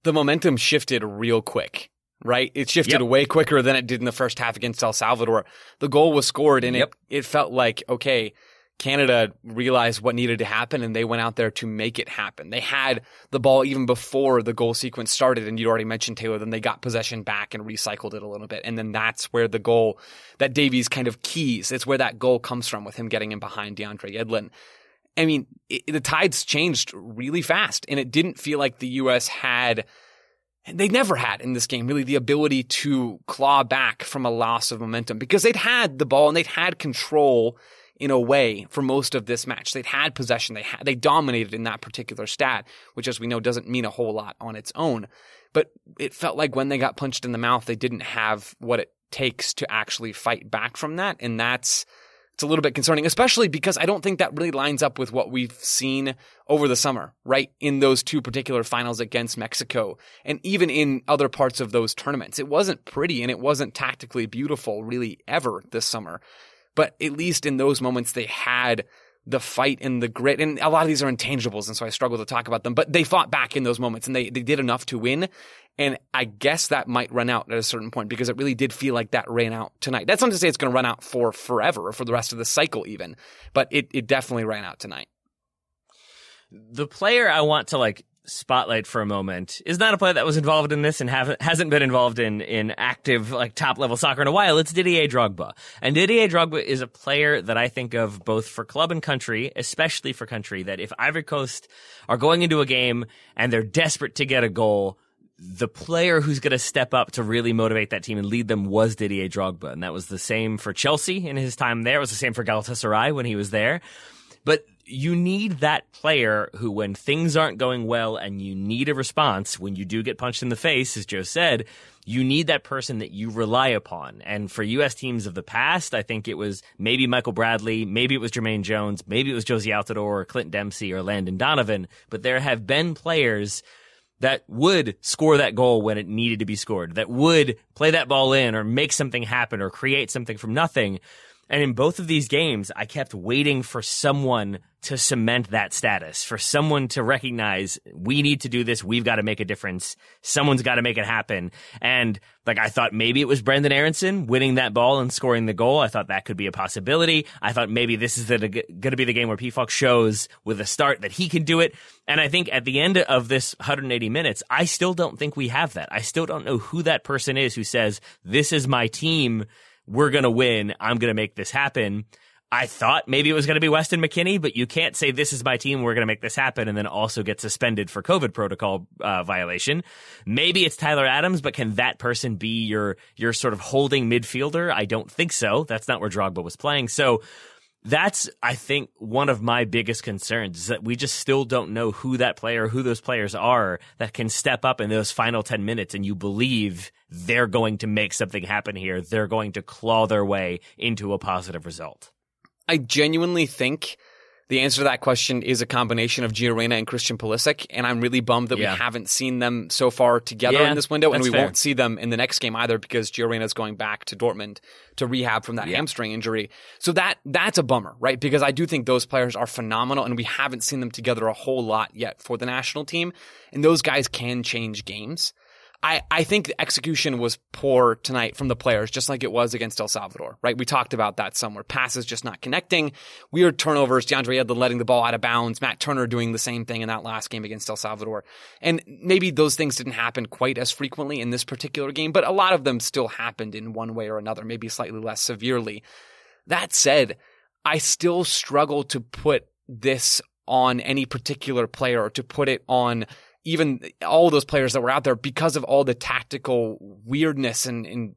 The momentum shifted real quick right? It shifted yep. way quicker than it did in the first half against El Salvador. The goal was scored and yep. it, it felt like, okay, Canada realized what needed to happen and they went out there to make it happen. They had the ball even before the goal sequence started. And you already mentioned Taylor, then they got possession back and recycled it a little bit. And then that's where the goal that Davies kind of keys. It's where that goal comes from with him getting in behind DeAndre Yedlin. I mean, it, the tides changed really fast and it didn't feel like the U.S. had they never had in this game really the ability to claw back from a loss of momentum because they'd had the ball and they'd had control in a way for most of this match. They'd had possession. They had, they dominated in that particular stat, which as we know doesn't mean a whole lot on its own. But it felt like when they got punched in the mouth, they didn't have what it takes to actually fight back from that. And that's, it's a little bit concerning, especially because I don't think that really lines up with what we've seen over the summer, right? In those two particular finals against Mexico and even in other parts of those tournaments. It wasn't pretty and it wasn't tactically beautiful really ever this summer. But at least in those moments, they had the fight and the grit. And a lot of these are intangibles, and so I struggle to talk about them. But they fought back in those moments, and they, they did enough to win. And I guess that might run out at a certain point because it really did feel like that ran out tonight. That's not to say it's going to run out for forever or for the rest of the cycle, even, but it, it definitely ran out tonight. The player I want to like spotlight for a moment is not a player that was involved in this and haven't hasn't been involved in in active like top level soccer in a while. It's Didier Drogba, and Didier Drogba is a player that I think of both for club and country, especially for country. That if Ivory Coast are going into a game and they're desperate to get a goal, the player who's going to step up to really motivate that team and lead them was Didier Drogba, and that was the same for Chelsea in his time there. It was the same for Galatasaray when he was there. But you need that player who, when things aren't going well and you need a response, when you do get punched in the face, as Joe said, you need that person that you rely upon. And for U.S. teams of the past, I think it was maybe Michael Bradley, maybe it was Jermaine Jones, maybe it was Jozy Altidore or Clint Dempsey or Landon Donovan, but there have been players that would score that goal when it needed to be scored, that would play that ball in or make something happen or create something from nothing. And in both of these games, I kept waiting for someone to cement that status, for someone to recognize we need to do this. We've got to make a difference. Someone's got to make it happen. And like I thought maybe it was Brenden Aaronson winning that ball and scoring the goal. I thought that could be a possibility. I thought maybe this is going to be the game where Pefok shows with a start that he can do it. And I think at the end of this 180 minutes, I still don't think we have that. I still don't know who that person is who says, this is my team we're going to win. I'm going to make this happen. I thought maybe it was going to be Weston McKennie, but you can't say this is my team. We're going to make this happen and then also get suspended for COVID protocol uh, violation. Maybe it's Tyler Adams, but can that person be your your sort of holding midfielder? I don't think so. That's not where Drogba was playing. So that's I think one of my biggest concerns is that we just still don't know who that player, who those players are that can step up in those final 10 minutes and you believe they're going to make something happen here. They're going to claw their way into a positive result. I genuinely think the answer to that question is a combination of Gio Reyna and Christian Pulisic, and I'm really bummed that yeah. we haven't seen them so far together yeah, in this window, and we fair. won't see them in the next game either because Gio Reyna is going back to Dortmund to rehab from that yeah. hamstring injury. So that that's a bummer, right? Because I do think those players are phenomenal, and we haven't seen them together a whole lot yet for the national team, and those guys can change games. I, I think the execution was poor tonight from the players, just like it was against El Salvador, right? We talked about that somewhere. Passes just not connecting. Weird turnovers. DeAndre Yedlin letting the ball out of bounds. Matt Turner doing the same thing in that last game against El Salvador. And maybe those things didn't happen quite as frequently in this particular game, but a lot of them still happened in one way or another, maybe slightly less severely. That said, I still struggle to put this on any particular player or to put it on even all those players that were out there because of all the tactical weirdness and, and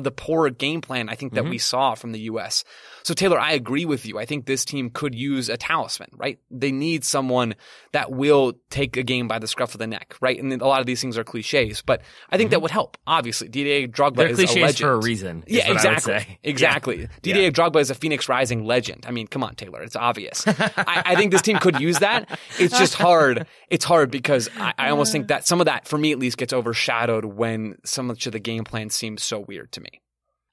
the poor game plan I think that mm-hmm. we saw from the U.S. So Taylor, I agree with you. I think this team could use a talisman, right? They need someone that will take a game by the scruff of the neck, right? And a lot of these things are cliches, but I think mm-hmm. that would help. Obviously, Didier Drogba They're is cliches a legend for a reason. Yeah, exactly, exactly. Yeah. Didier yeah. Drogba is a Phoenix Rising legend. I mean, come on, Taylor, it's obvious. I, I, think this team could use that. It's just hard. It's hard because I, I almost think that some of that, for me at least, gets overshadowed when so much of the game plan seems so weird to me.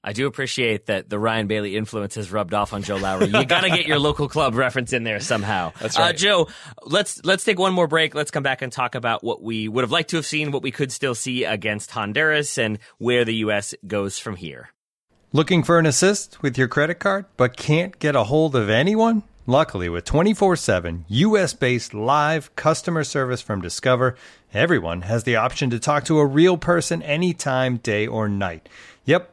I do appreciate that the Ryan Bailey influence has rubbed off on Joe Lowry. You got to get your local club reference in there somehow. That's right. Uh, Joe, let's let's take one more break. Let's come back and talk about what we would have liked to have seen, what we could still see against Honduras, and where the U.S. goes from here. Looking for an assist with your credit card, but can't get a hold of anyone? Luckily, with 24 7 US based live customer service from Discover, everyone has the option to talk to a real person anytime, day or night. Yep.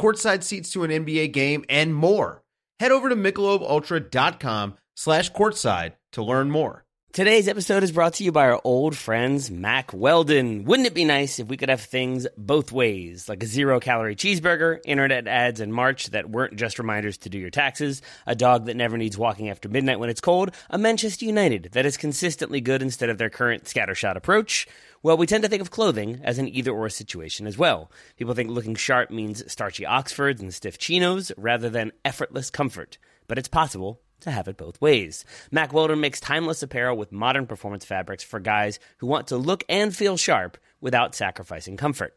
courtside seats to an NBA game, and more. Head over to MichelobUltra.com slash courtside to learn more. Today's episode is brought to you by our old friends, Mack Weldon. Wouldn't it be nice if we could have things both ways, like a zero calorie cheeseburger, internet ads in March that weren't just reminders to do your taxes, a dog that never needs walking after midnight when it's cold, a Manchester United that is consistently good instead of their current scattershot approach? Well, we tend to think of clothing as an either or situation as well. People think looking sharp means starchy Oxfords and stiff chinos rather than effortless comfort. But it's possible to have it both ways. Mack Weldon makes timeless apparel with modern performance fabrics for guys who want to look and feel sharp without sacrificing comfort.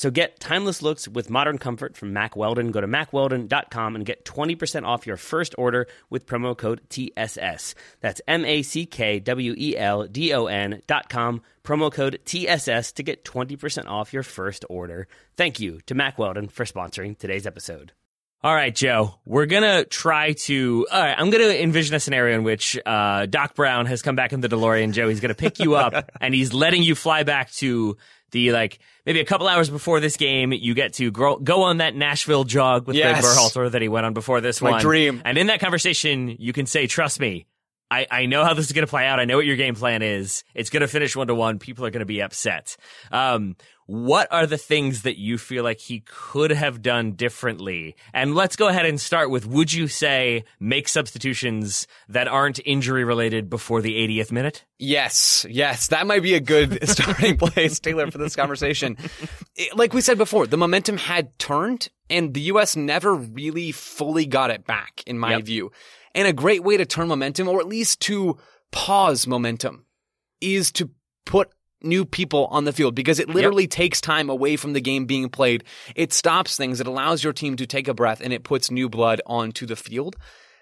So get timeless looks with modern comfort from Mack Weldon. Go to mackweldon.com and get 20% off your first order with promo code TSS. That's M A C K W E L D O N.com, promo code TSS to get 20% off your first order. Thank you to Mack Weldon for sponsoring today's episode. All right, Joe, we're going to try to. All right, I'm going to envision a scenario in which uh, Doc Brown has come back in the DeLorean, Joe. He's going to pick you up and he's letting you fly back to the like maybe a couple hours before this game, you get to grow, go on that Nashville jog with yes. Greg Berhalter that he went on before this My one. dream. And in that conversation, you can say, "Trust me, I, I know how this is going to play out. I know what your game plan is. It's going to finish one to one. People are going to be upset. Um, what are the things that you feel like he could have done differently? And let's go ahead and start with would you say make substitutions that aren't injury related before the 80th minute? Yes, yes. That might be a good starting place, Taylor, for this conversation. Like we said before, the momentum had turned and the U.S. never really fully got it back, in my yep. view. And a great way to turn momentum, or at least to pause momentum, is to put new people on the field because it literally yep. takes time away from the game being played. It stops things. It allows your team to take a breath and it puts new blood onto the field.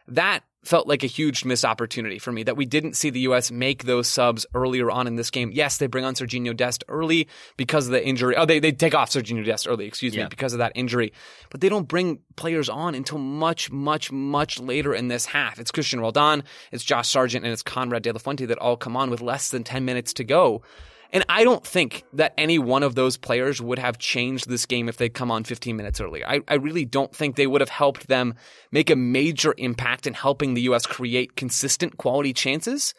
That felt like a huge missed opportunity for me that we didn't see the U.S. make those subs earlier on in this game. Yes, they bring on Serginho Dest early because of the injury. Oh, they, they take off Serginho Dest early, excuse yeah. me, because of that injury. But they don't bring players on until much, much, much later in this half. It's Cristian Roldan, it's Josh Sargent, and it's Konrad De La Fuente that all come on with less than 10 minutes to go. And I don't think that any one of those players would have changed this game if they'd come on 15 minutes earlier. I, I really don't think they would have helped them make a major impact in helping the U.S. create consistent quality chances.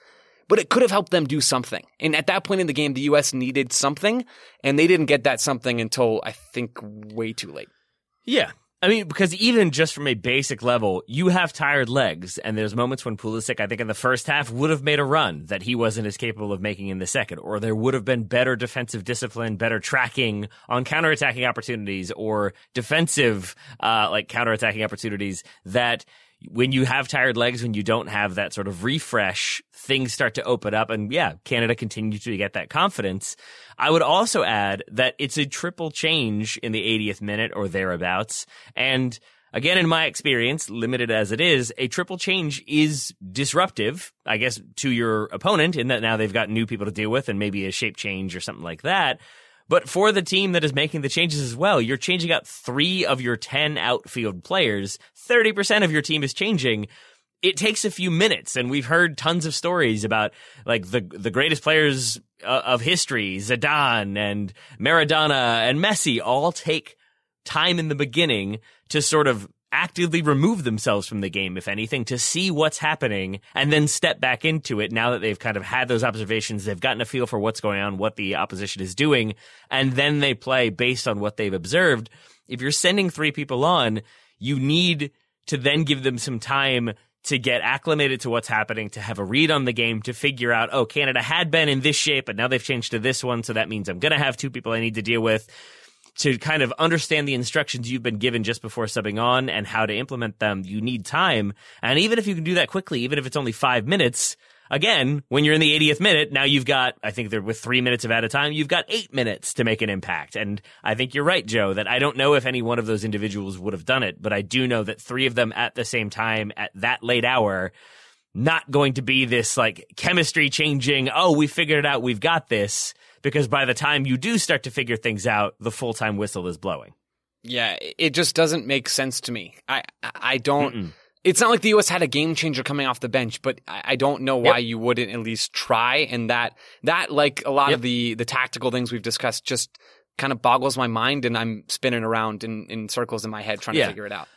But it could have helped them do something. And at that point in the game, the U.S. needed something, and they didn't get that something until I think way too late. Yeah. I mean, because even just from a basic level, you have tired legs, and there's moments when Pulisic, I think in the first half, would have made a run that he wasn't as capable of making in the second, or there would have been better defensive discipline, better tracking on counterattacking opportunities, or defensive, uh, like counterattacking opportunities that when you have tired legs, when you don't have that sort of refresh, things start to open up. And yeah, Canada continues to get that confidence. I would also add that it's a triple change in the 80th minute or thereabouts. And again, in my experience, limited as it is, a triple change is disruptive, I guess, to your opponent in that now they've got new people to deal with and maybe a shape change or something like that. But for the team that is making the changes as well, you're changing out three of your 10 outfield players. 30% of your team is changing. It takes a few minutes, and we've heard tons of stories about like the the greatest players uh, of history, Zidane and Maradona and Messi, all take time in the beginning to sort of actively remove themselves from the game, if anything, to see what's happening and then step back into it now that they've kind of had those observations. They've gotten a feel for what's going on, what the opposition is doing, and then they play based on what they've observed. If you're sending three people on, you need to then give them some time to get acclimated to what's happening, to have a read on the game, to figure out, oh, Canada had been in this shape, but now they've changed to this one. So that means I'm going to have two people I need to deal with to kind of understand the instructions you've been given just before subbing on and how to implement them, you need time. And even if you can do that quickly, even if it's only five minutes, again, when you're in the 80th minute, now you've got, I think they're with three minutes of at a time, you've got eight minutes to make an impact. And I think you're right, Joe, that I don't know if any one of those individuals would have done it, but I do know that three of them at the same time at that late hour, not going to be this like chemistry changing, oh, we figured it out, we've got this because by the time you do start to figure things out, the full time whistle is blowing. Yeah, it just doesn't make sense to me. I I don't. Mm-mm. It's not like the U.S. had a game changer coming off the bench, but I don't know why yep. you wouldn't at least try. And that that like a lot yep. of the the tactical things we've discussed just kind of boggles my mind, and I'm spinning around in in circles in my head trying yeah. to figure it out.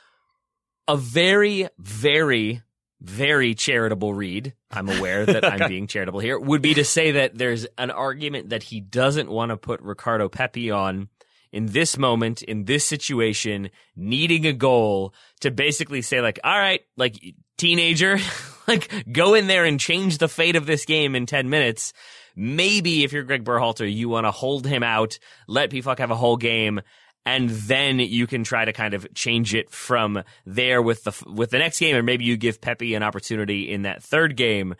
A very very very charitable read, I'm aware that I'm being charitable here, would be to say that there's an argument that he doesn't want to put Ricardo Pepi on in this moment, in this situation, needing a goal to basically say like, all right, like teenager, like go in there and change the fate of this game in 10 minutes. Maybe if you're Greg Berhalter, you want to hold him out, let Pefok have a whole game, and then you can try to kind of change it from there with the with the next game, and maybe you give Pepi an opportunity in that third game.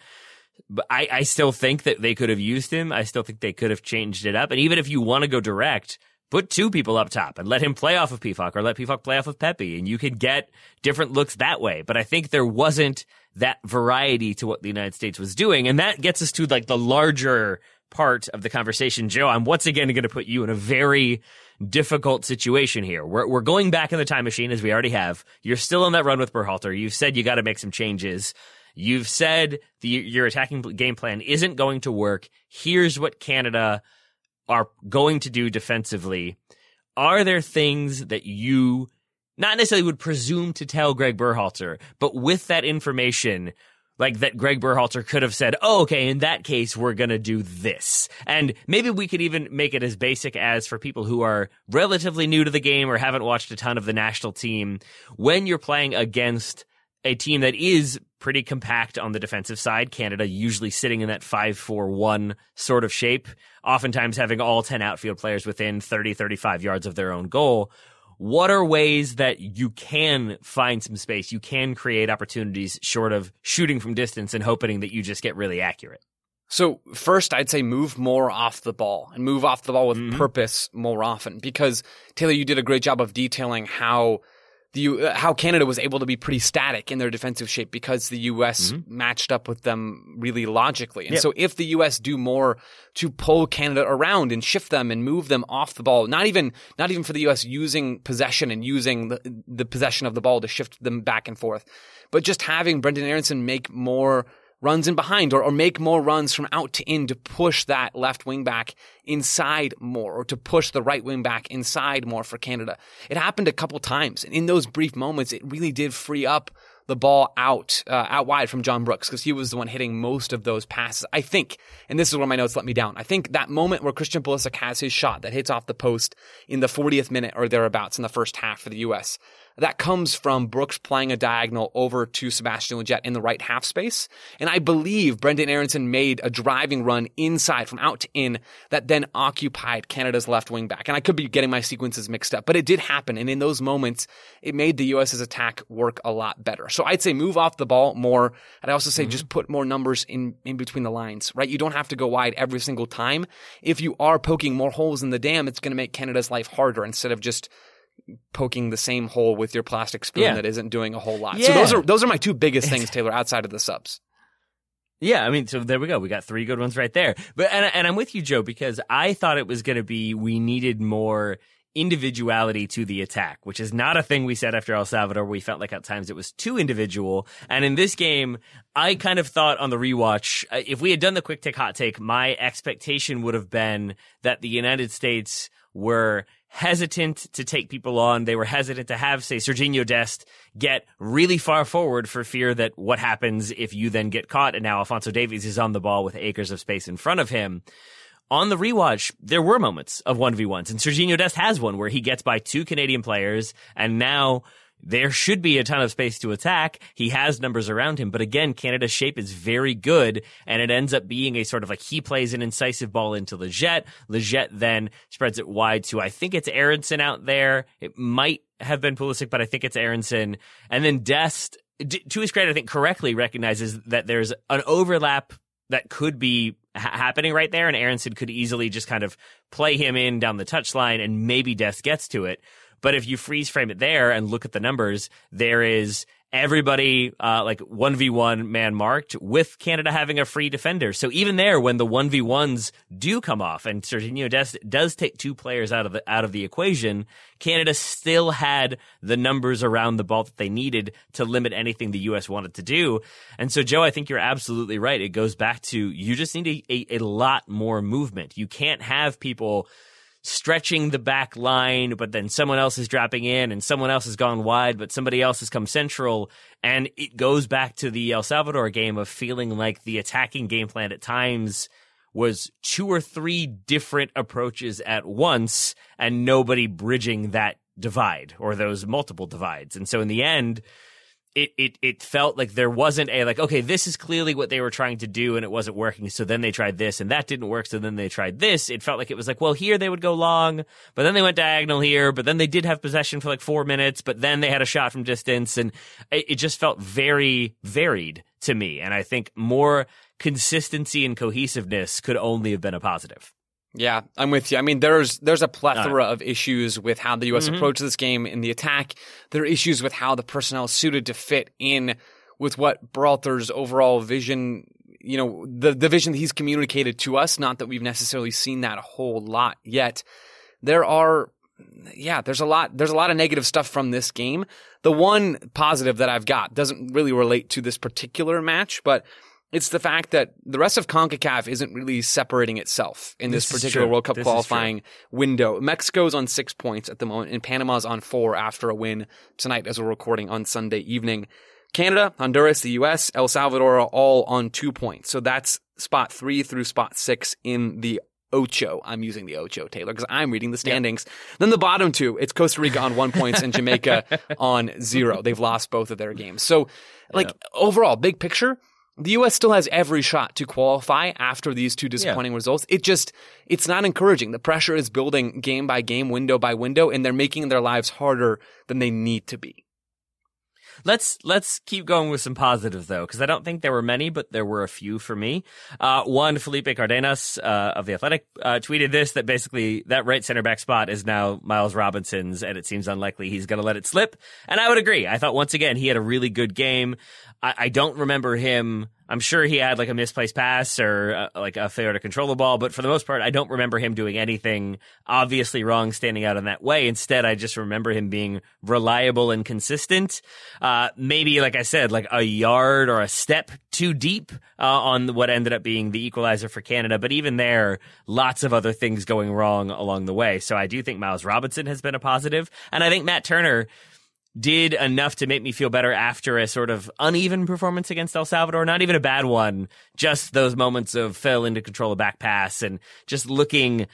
But I, I still think that they could have used him. I still think they could have changed it up. And even if you want to go direct, put two people up top and let him play off of Pefok or let Pefok play off of Pepi, and you could get different looks that way. But I think there wasn't that variety to what the United States was doing, and that gets us to like the larger part of the conversation, Joe. I'm once again going to put you in a very difficult situation here. We're, we're going back in the time machine as we already have. You're still on that run with Berhalter. You've said you got to make some changes. You've said the, your attacking game plan isn't going to work. Here's what Canada are going to do defensively. Are there things that you not necessarily would presume to tell Greg Berhalter, but with that information, like that Greg Berhalter could have said, oh, okay, in that case, we're going to do this. And maybe we could even make it as basic as for people who are relatively new to the game or haven't watched a ton of the national team, when you're playing against a team that is pretty compact on the defensive side, Canada usually sitting in that 5-4-1 sort of shape, oftentimes having all 10 outfield players within 30, 35 yards of their own goal what are ways that you can find some space? You can create opportunities short of shooting from distance and hoping that you just get really accurate. So first, I'd say move more off the ball and move off the ball with mm-hmm. purpose more often because Taylor, you did a great job of detailing how the uh, how Canada was able to be pretty static in their defensive shape because the U.S. Mm-hmm. matched up with them really logically. And yep. so if the U.S. do more to pull Canada around and shift them and move them off the ball, not even not even for the U.S. using possession and using the, the possession of the ball to shift them back and forth, but just having Brenden Aaronson make more runs in behind or, or make more runs from out to in to push that left wing back inside more or to push the right wing back inside more for Canada. It happened a couple times. And in those brief moments, it really did free up the ball out, uh, out wide from John Brooks because he was the one hitting most of those passes. I think, and this is where my notes let me down. I think that moment where Christian Pulisic has his shot that hits off the post in the 40th minute or thereabouts in the first half for the U.S., that comes from Brooks playing a diagonal over to Sebastian Lletget in the right half space. And I believe Brenden Aaronson made a driving run inside from out to in that then occupied Canada's left wing back. And I could be getting my sequences mixed up, but it did happen. And in those moments, it made the US's attack work a lot better. So I'd say move off the ball more. and I'd also say mm-hmm. just put more numbers in, in between the lines, right? You don't have to go wide every single time. If you are poking more holes in the dam, it's going to make Canada's life harder instead of just poking the same hole with your plastic spoon yeah. that isn't doing a whole lot. Yeah. So those are those are my two biggest things, Taylor, outside of the subs. Yeah, I mean, so there we go. We got three good ones right there. But and, and I'm with you, Joe, because I thought it was going to be we needed more individuality to the attack, which is not a thing we said after El Salvador. We felt like at times it was too individual. And in this game, I kind of thought on the rewatch, uh, if we had done the quick take hot take, my expectation would have been that the United States were hesitant to take people on. They were hesitant to have, say, Serginho Dest get really far forward for fear that what happens if you then get caught. And now Alfonso Davies is on the ball with acres of space in front of him. On the rewatch, there were moments of 1v1s, and Serginho Dest has one where he gets by two Canadian players, and now there should be a ton of space to attack. He has numbers around him, but again, Canada's shape is very good, and it ends up being a sort of like he plays an incisive ball into Lletget. Lletget then spreads it wide to I think it's Aaronson out there. It might have been Pulisic, but I think it's Aaronson. And then Dest, to his credit, I think correctly recognizes that there's an overlap that could be happening right there, and Aaronson could easily just kind of play him in down the touchline, and maybe Dest gets to it. But if you freeze frame it there and look at the numbers, there is everybody uh, like 1v1 man marked with Canada having a free defender. So even there, when the 1v1s do come off and Serginho Dest does take two players out of the, out of the equation, Canada still had the numbers around the ball that they needed to limit anything the U.S. wanted to do. And so, Joe, I think you're absolutely right. It goes back to you just need a, a, a lot more movement. You can't have people stretching the back line, but then someone else is dropping in and someone else has gone wide, but somebody else has come central. And it goes back to the El Salvador game of feeling like the attacking game plan at times was two or three different approaches at once and nobody bridging that divide or those multiple divides. And so in the end, it, it it felt like there wasn't a like okay this is clearly what they were trying to do and it wasn't working. So then they tried this and that didn't work. So then they tried this. It felt like it was like well here they would go long but then they went diagonal here but then they did have possession for like four minutes but then they had a shot from distance. And it, it just felt very varied to me. And I think more consistency and cohesiveness could only have been a positive. Yeah, I'm with you. I mean, there's there's a plethora of issues with how the U.S. Mm-hmm. approaches this game in the attack. There are issues with how the personnel is suited to fit in with what Berhalter's overall vision, you know, the the vision that he's communicated to us. Not that we've necessarily seen that a whole lot yet. There are, yeah, there's a lot there's a lot of negative stuff from this game. The one positive that I've got doesn't really relate to this particular match, but it's the fact that the rest of CONCACAF isn't really separating itself in this, this particular World Cup this qualifying window. Mexico's on six points at the moment, and Panama's on four after a win tonight as we're recording on Sunday evening. Canada, Honduras, the US, El Salvador are all on two points. So that's spot three through spot six in the Ocho. I'm using the Ocho, Taylor, because I'm reading the standings. Yep. Then the bottom two, it's Costa Rica on one points and Jamaica on zero. They've lost both of their games. So, like, yep. overall, big picture, the US still has every shot to qualify after these two disappointing yeah. results. It just, it's not encouraging. The pressure is building game by game, window by window, and they're making their lives harder than they need to be. Let's let's keep going with some positives though, because I don't think there were many, but there were a few for me. Uh, one, Felipe Cardenas uh, of the Athletic uh, tweeted this that basically that right center back spot is now Miles Robinson's, and it seems unlikely he's going to let it slip. And I would agree. I thought once again he had a really good game. I, I don't remember him. I'm sure he had like a misplaced pass or uh, like a failure to control the ball, but for the most part, I don't remember him doing anything obviously wrong standing out in that way. Instead, I just remember him being reliable and consistent. Uh, maybe, like I said, like a yard or a step too deep uh, on what ended up being the equalizer for Canada. But even there, lots of other things going wrong along the way. So I do think Miles Robinson has been a positive, and I think Matt Turner did enough to make me feel better after a sort of uneven performance against El Salvador. Not even a bad one, just those moments of fell into control of back pass and just looking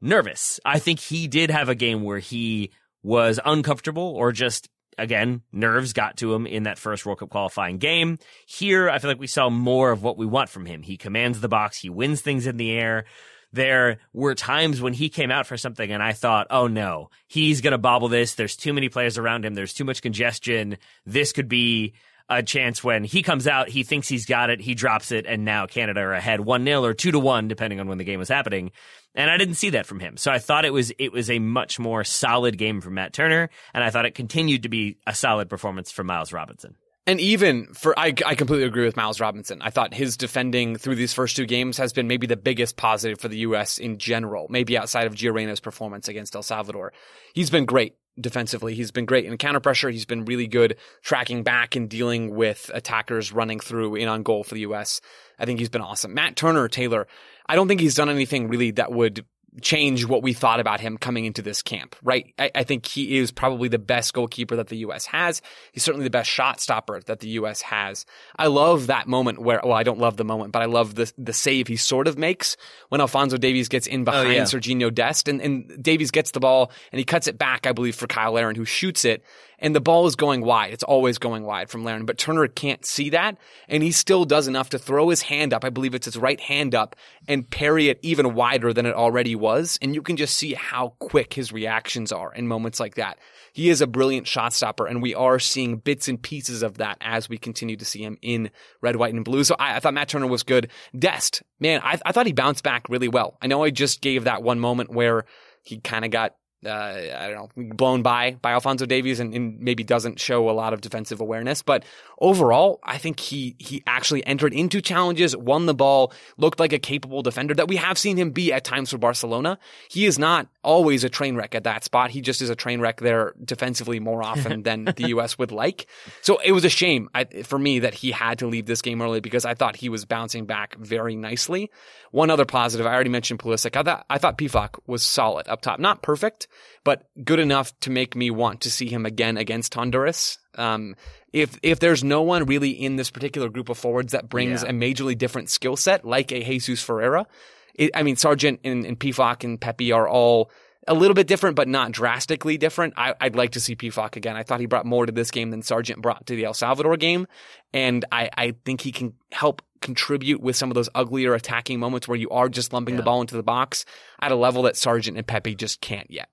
nervous. I think he did have a game where he was uncomfortable or just again, nerves got to him in that first World Cup qualifying game. Here, I feel like we saw more of what we want from him. He commands the box. He wins things in the air. There were times when he came out for something and I thought, oh no, he's going to bobble this. There's too many players around him. There's too much congestion. This could be a chance when he comes out, he thinks he's got it, he drops it, and now Canada are ahead 1 0 or 2 to 1, depending on when the game was happening. And I didn't see that from him. So I thought it was it was a much more solid game from Matt Turner, and I thought it continued to be a solid performance from Miles Robinson. And even for, I, I completely agree with Miles Robinson. I thought his defending through these first two games has been maybe the biggest positive for the U.S. in general, maybe outside of Gio Reyna's performance against El Salvador. He's been great defensively. He's been great in counter pressure. He's been really good tracking back and dealing with attackers running through in on goal for the U.S. I think he's been awesome. Matt Turner, Taylor, I don't think he's done anything really that would change what we thought about him coming into this camp, right? I, I, think he is probably the best goalkeeper that the U.S. has. He's certainly the best shot stopper that the U.S. has. I love that moment where, well, I don't love the moment, but I love the the save he sort of makes when Alfonso Davies gets in oh, behind oh, yeah. Serginho Dest, and, and Davies gets the ball and he cuts it back, I believe, for Cyle Larin, who shoots it and the ball is going wide. It's always going wide from Larin, but Turner can't see that, and he still does enough to throw his hand up. I believe it's his right hand up and parry it even wider than it already was. And you can just see how quick his reactions are in moments like that. He is a brilliant shot stopper, and we are seeing bits and pieces of that as we continue to see him in red, white, and blue. So I, I thought Matt Turner was good. Dest, man, I, I thought he bounced back really well. I know I just gave that one moment where he kind of got uh, I don't know, blown by by Alfonso Davies and, and, maybe doesn't show a lot of defensive awareness. But overall, I think he he actually entered into challenges, won the ball, looked like a capable defender that we have seen him be at times for Barcelona. He is not always a train wreck at that spot. He just is a train wreck there defensively more often than the U.S. would like. So it was a shame I, for me that he had to leave this game early because I thought he was bouncing back very nicely. One other positive, I already mentioned Pulisic. I thought I thought Pefok was solid up top, not perfect but good enough to make me want to see him again against Honduras. Um, if if there's no one really in this particular group of forwards that brings yeah. a majorly different skill set, like a Jesus Ferreira, it, I mean Sargent and, and and Pepi are all a little bit different, but not drastically different. I, would like to see Pefok again. I thought he brought more to this game than Sargent brought to the El Salvador game, and I, I think he can help contribute with some of those uglier attacking moments where you are just lumping yeah. the ball into the box at a level that Sargent and Pepi just can't yet.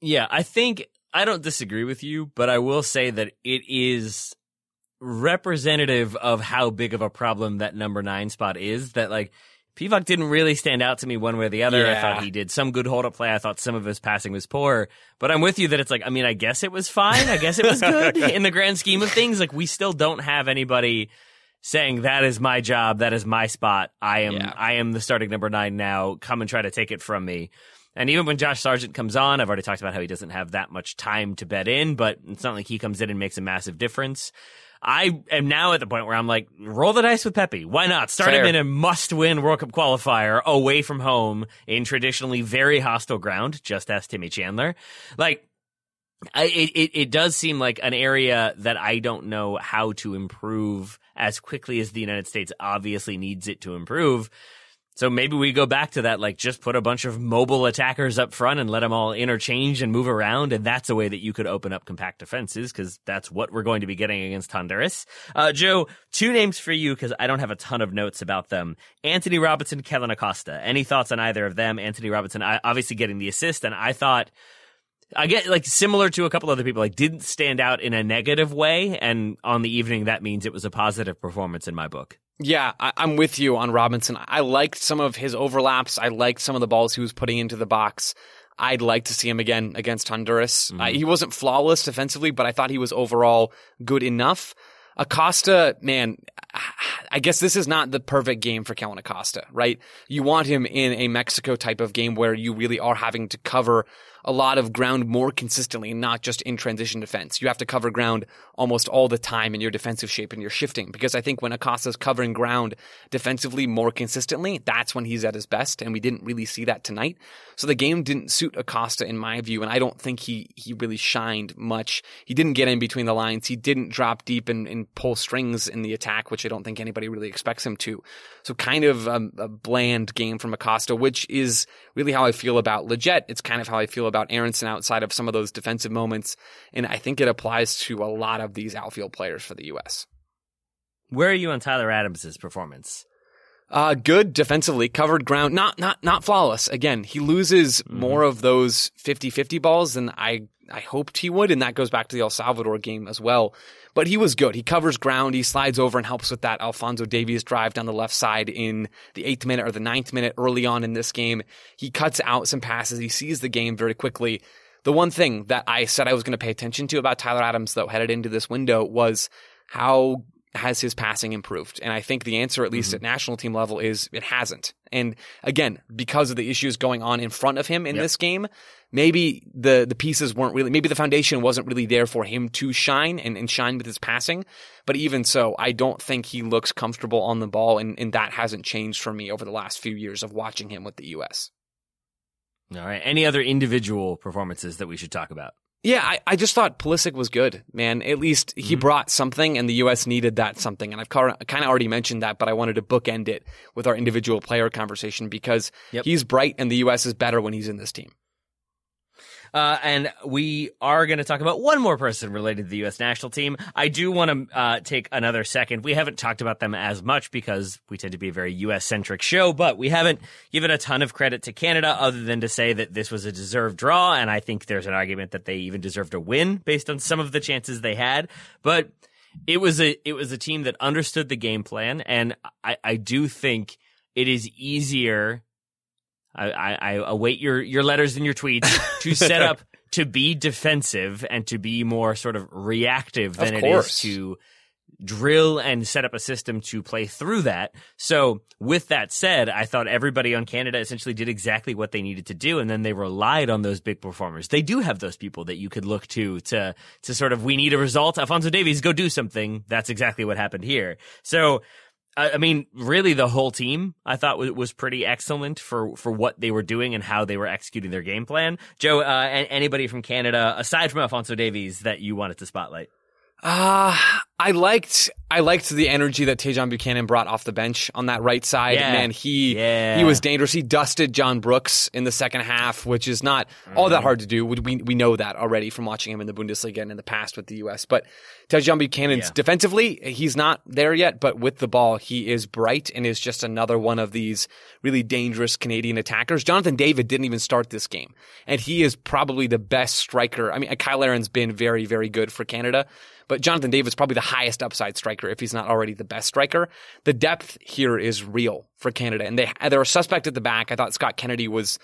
Yeah, I think I don't disagree with you, but I will say that it is representative of how big of a problem that number nine spot is. That like Pefok didn't really stand out to me one way or the other. Yeah. I thought he did some good hold up play. I thought some of his passing was poor, but I'm with you that it's like I mean I guess it was fine. I guess it was good in the grand scheme of things. Like we still don't have anybody saying that is my job, that is my spot. I am yeah. I am the starting number nine now. Come and try to take it from me. And even when Josh Sargent comes on, I've already talked about how he doesn't have that much time to bet in, but it's not like he comes in and makes a massive difference. I am now at the point where I'm like, roll the dice with Pepi. Why not? Start Fair. him in a must win World Cup qualifier away from home in traditionally very hostile ground. Just ask Timmy Chandler. Like, I, it, it does seem like an area that I don't know how to improve as quickly as the United States obviously needs it to improve. So maybe we go back to that, like just put a bunch of mobile attackers up front and let them all interchange and move around. And that's a way that you could open up compact defenses because that's what we're going to be getting against Honduras. Uh, Joe, two names for you because I don't have a ton of notes about them. Antonee Robinson, Kellyn Acosta. Any thoughts on either of them? Antonee Robinson, obviously getting the assist. And I thought, I get like similar to a couple other people, like didn't stand out in a negative way. And on the evening, that means it was a positive performance in my book. Yeah, I, am with you on Robinson. I liked some of his overlaps. I liked some of the balls he was putting into the box. I'd like to see him again against Honduras. Mm-hmm. Uh, he wasn't flawless defensively, but I thought he was overall good enough. Acosta, man, I guess this is not the perfect game for Kellyn Acosta, right? You want him in a Mexico type of game where you really are having to cover a lot of ground more consistently, not just in transition defense. You have to cover ground almost all the time in your defensive shape and you're shifting because I think when Acosta's covering ground defensively more consistently, that's when he's at his best. And we didn't really see that tonight. So the game didn't suit Acosta in my view. And I don't think he, he really shined much. He didn't get in between the lines. He didn't drop deep and, and pull strings in the attack, which I don't think anybody really expects him to. So kind of um, a bland game from Acosta, which is really how I feel about Lletget. It's kind of how I feel about Aaronson outside of some of those defensive moments. And I think it applies to a lot of these outfield players for the U.S. Where are you on Tyler Adams' performance? Uh, good defensively, covered ground, not, not, not flawless. Again, he loses mm-hmm. more of those 50-50 balls than I, I hoped he would. And that goes back to the El Salvador game as well. But he was good. He covers ground. He slides over and helps with that Alfonso Davies drive down the left side in the eighth minute or the ninth minute early on in this game. He cuts out some passes. He sees the game very quickly. The one thing that I said I was going to pay attention to about Tyler Adams, though, headed into this window was how has his passing improved? And I think the answer, at least mm-hmm. at national team level, is it hasn't. And again, because of the issues going on in front of him in yep. this game, maybe the, the pieces weren't really, maybe the foundation wasn't really there for him to shine and, and shine with his passing. But even so, I don't think he looks comfortable on the ball. And, and that hasn't changed for me over the last few years of watching him with the U.S. All right. Any other individual performances that we should talk about? Yeah, I, I just thought Pulisic was good, man. At least he mm-hmm. brought something, and the U.S. needed that something. And I've kind of already mentioned that, but I wanted to bookend it with our individual player conversation because yep. he's bright, and the U.S. is better when he's in this team. Uh, and we are going to talk about one more person related to the U.S. national team. I do want to uh, take another second. We haven't talked about them as much because we tend to be a very U.S. centric show, but we haven't given a ton of credit to Canada other than to say that this was a deserved draw. And I think there's an argument that they even deserved a win based on some of the chances they had. But it was a it was a team that understood the game plan, and I, I do think it is easier I, I, I await your, your letters and your tweets to set up to be defensive and to be more sort of reactive than of it is to drill and set up a system to play through that. So with that said, I thought everybody on Canada essentially did exactly what they needed to do. And then they relied on those big performers. They do have those people that you could look to, to, to sort of, we need a result. Alphonso Davies, go do something. That's exactly what happened here. So I mean, really, the whole team I thought was pretty excellent for for what they were doing and how they were executing their game plan. Joe, uh, anybody from Canada aside from Alphonso Davies that you wanted to spotlight? Uh, I liked I liked the energy that Tajon Buchanan brought off the bench on that right side. Yeah. Man, he yeah. he was dangerous. He dusted John Brooks in the second half, which is not mm. all that hard to do. We we know that already from watching him in the Bundesliga and in the past with the US. But Tajon Buchanan's yeah. defensively, he's not there yet, but with the ball, he is bright and is just another one of these really dangerous Canadian attackers. Jonathan David didn't even start this game, and he is probably the best striker. I mean, Cyle Larin's been very very good for Canada but Jonathan David's probably the highest upside striker if he's not already the best striker. The depth here is real for Canada, and they they're a suspect at the back. I thought Scott Kennedy was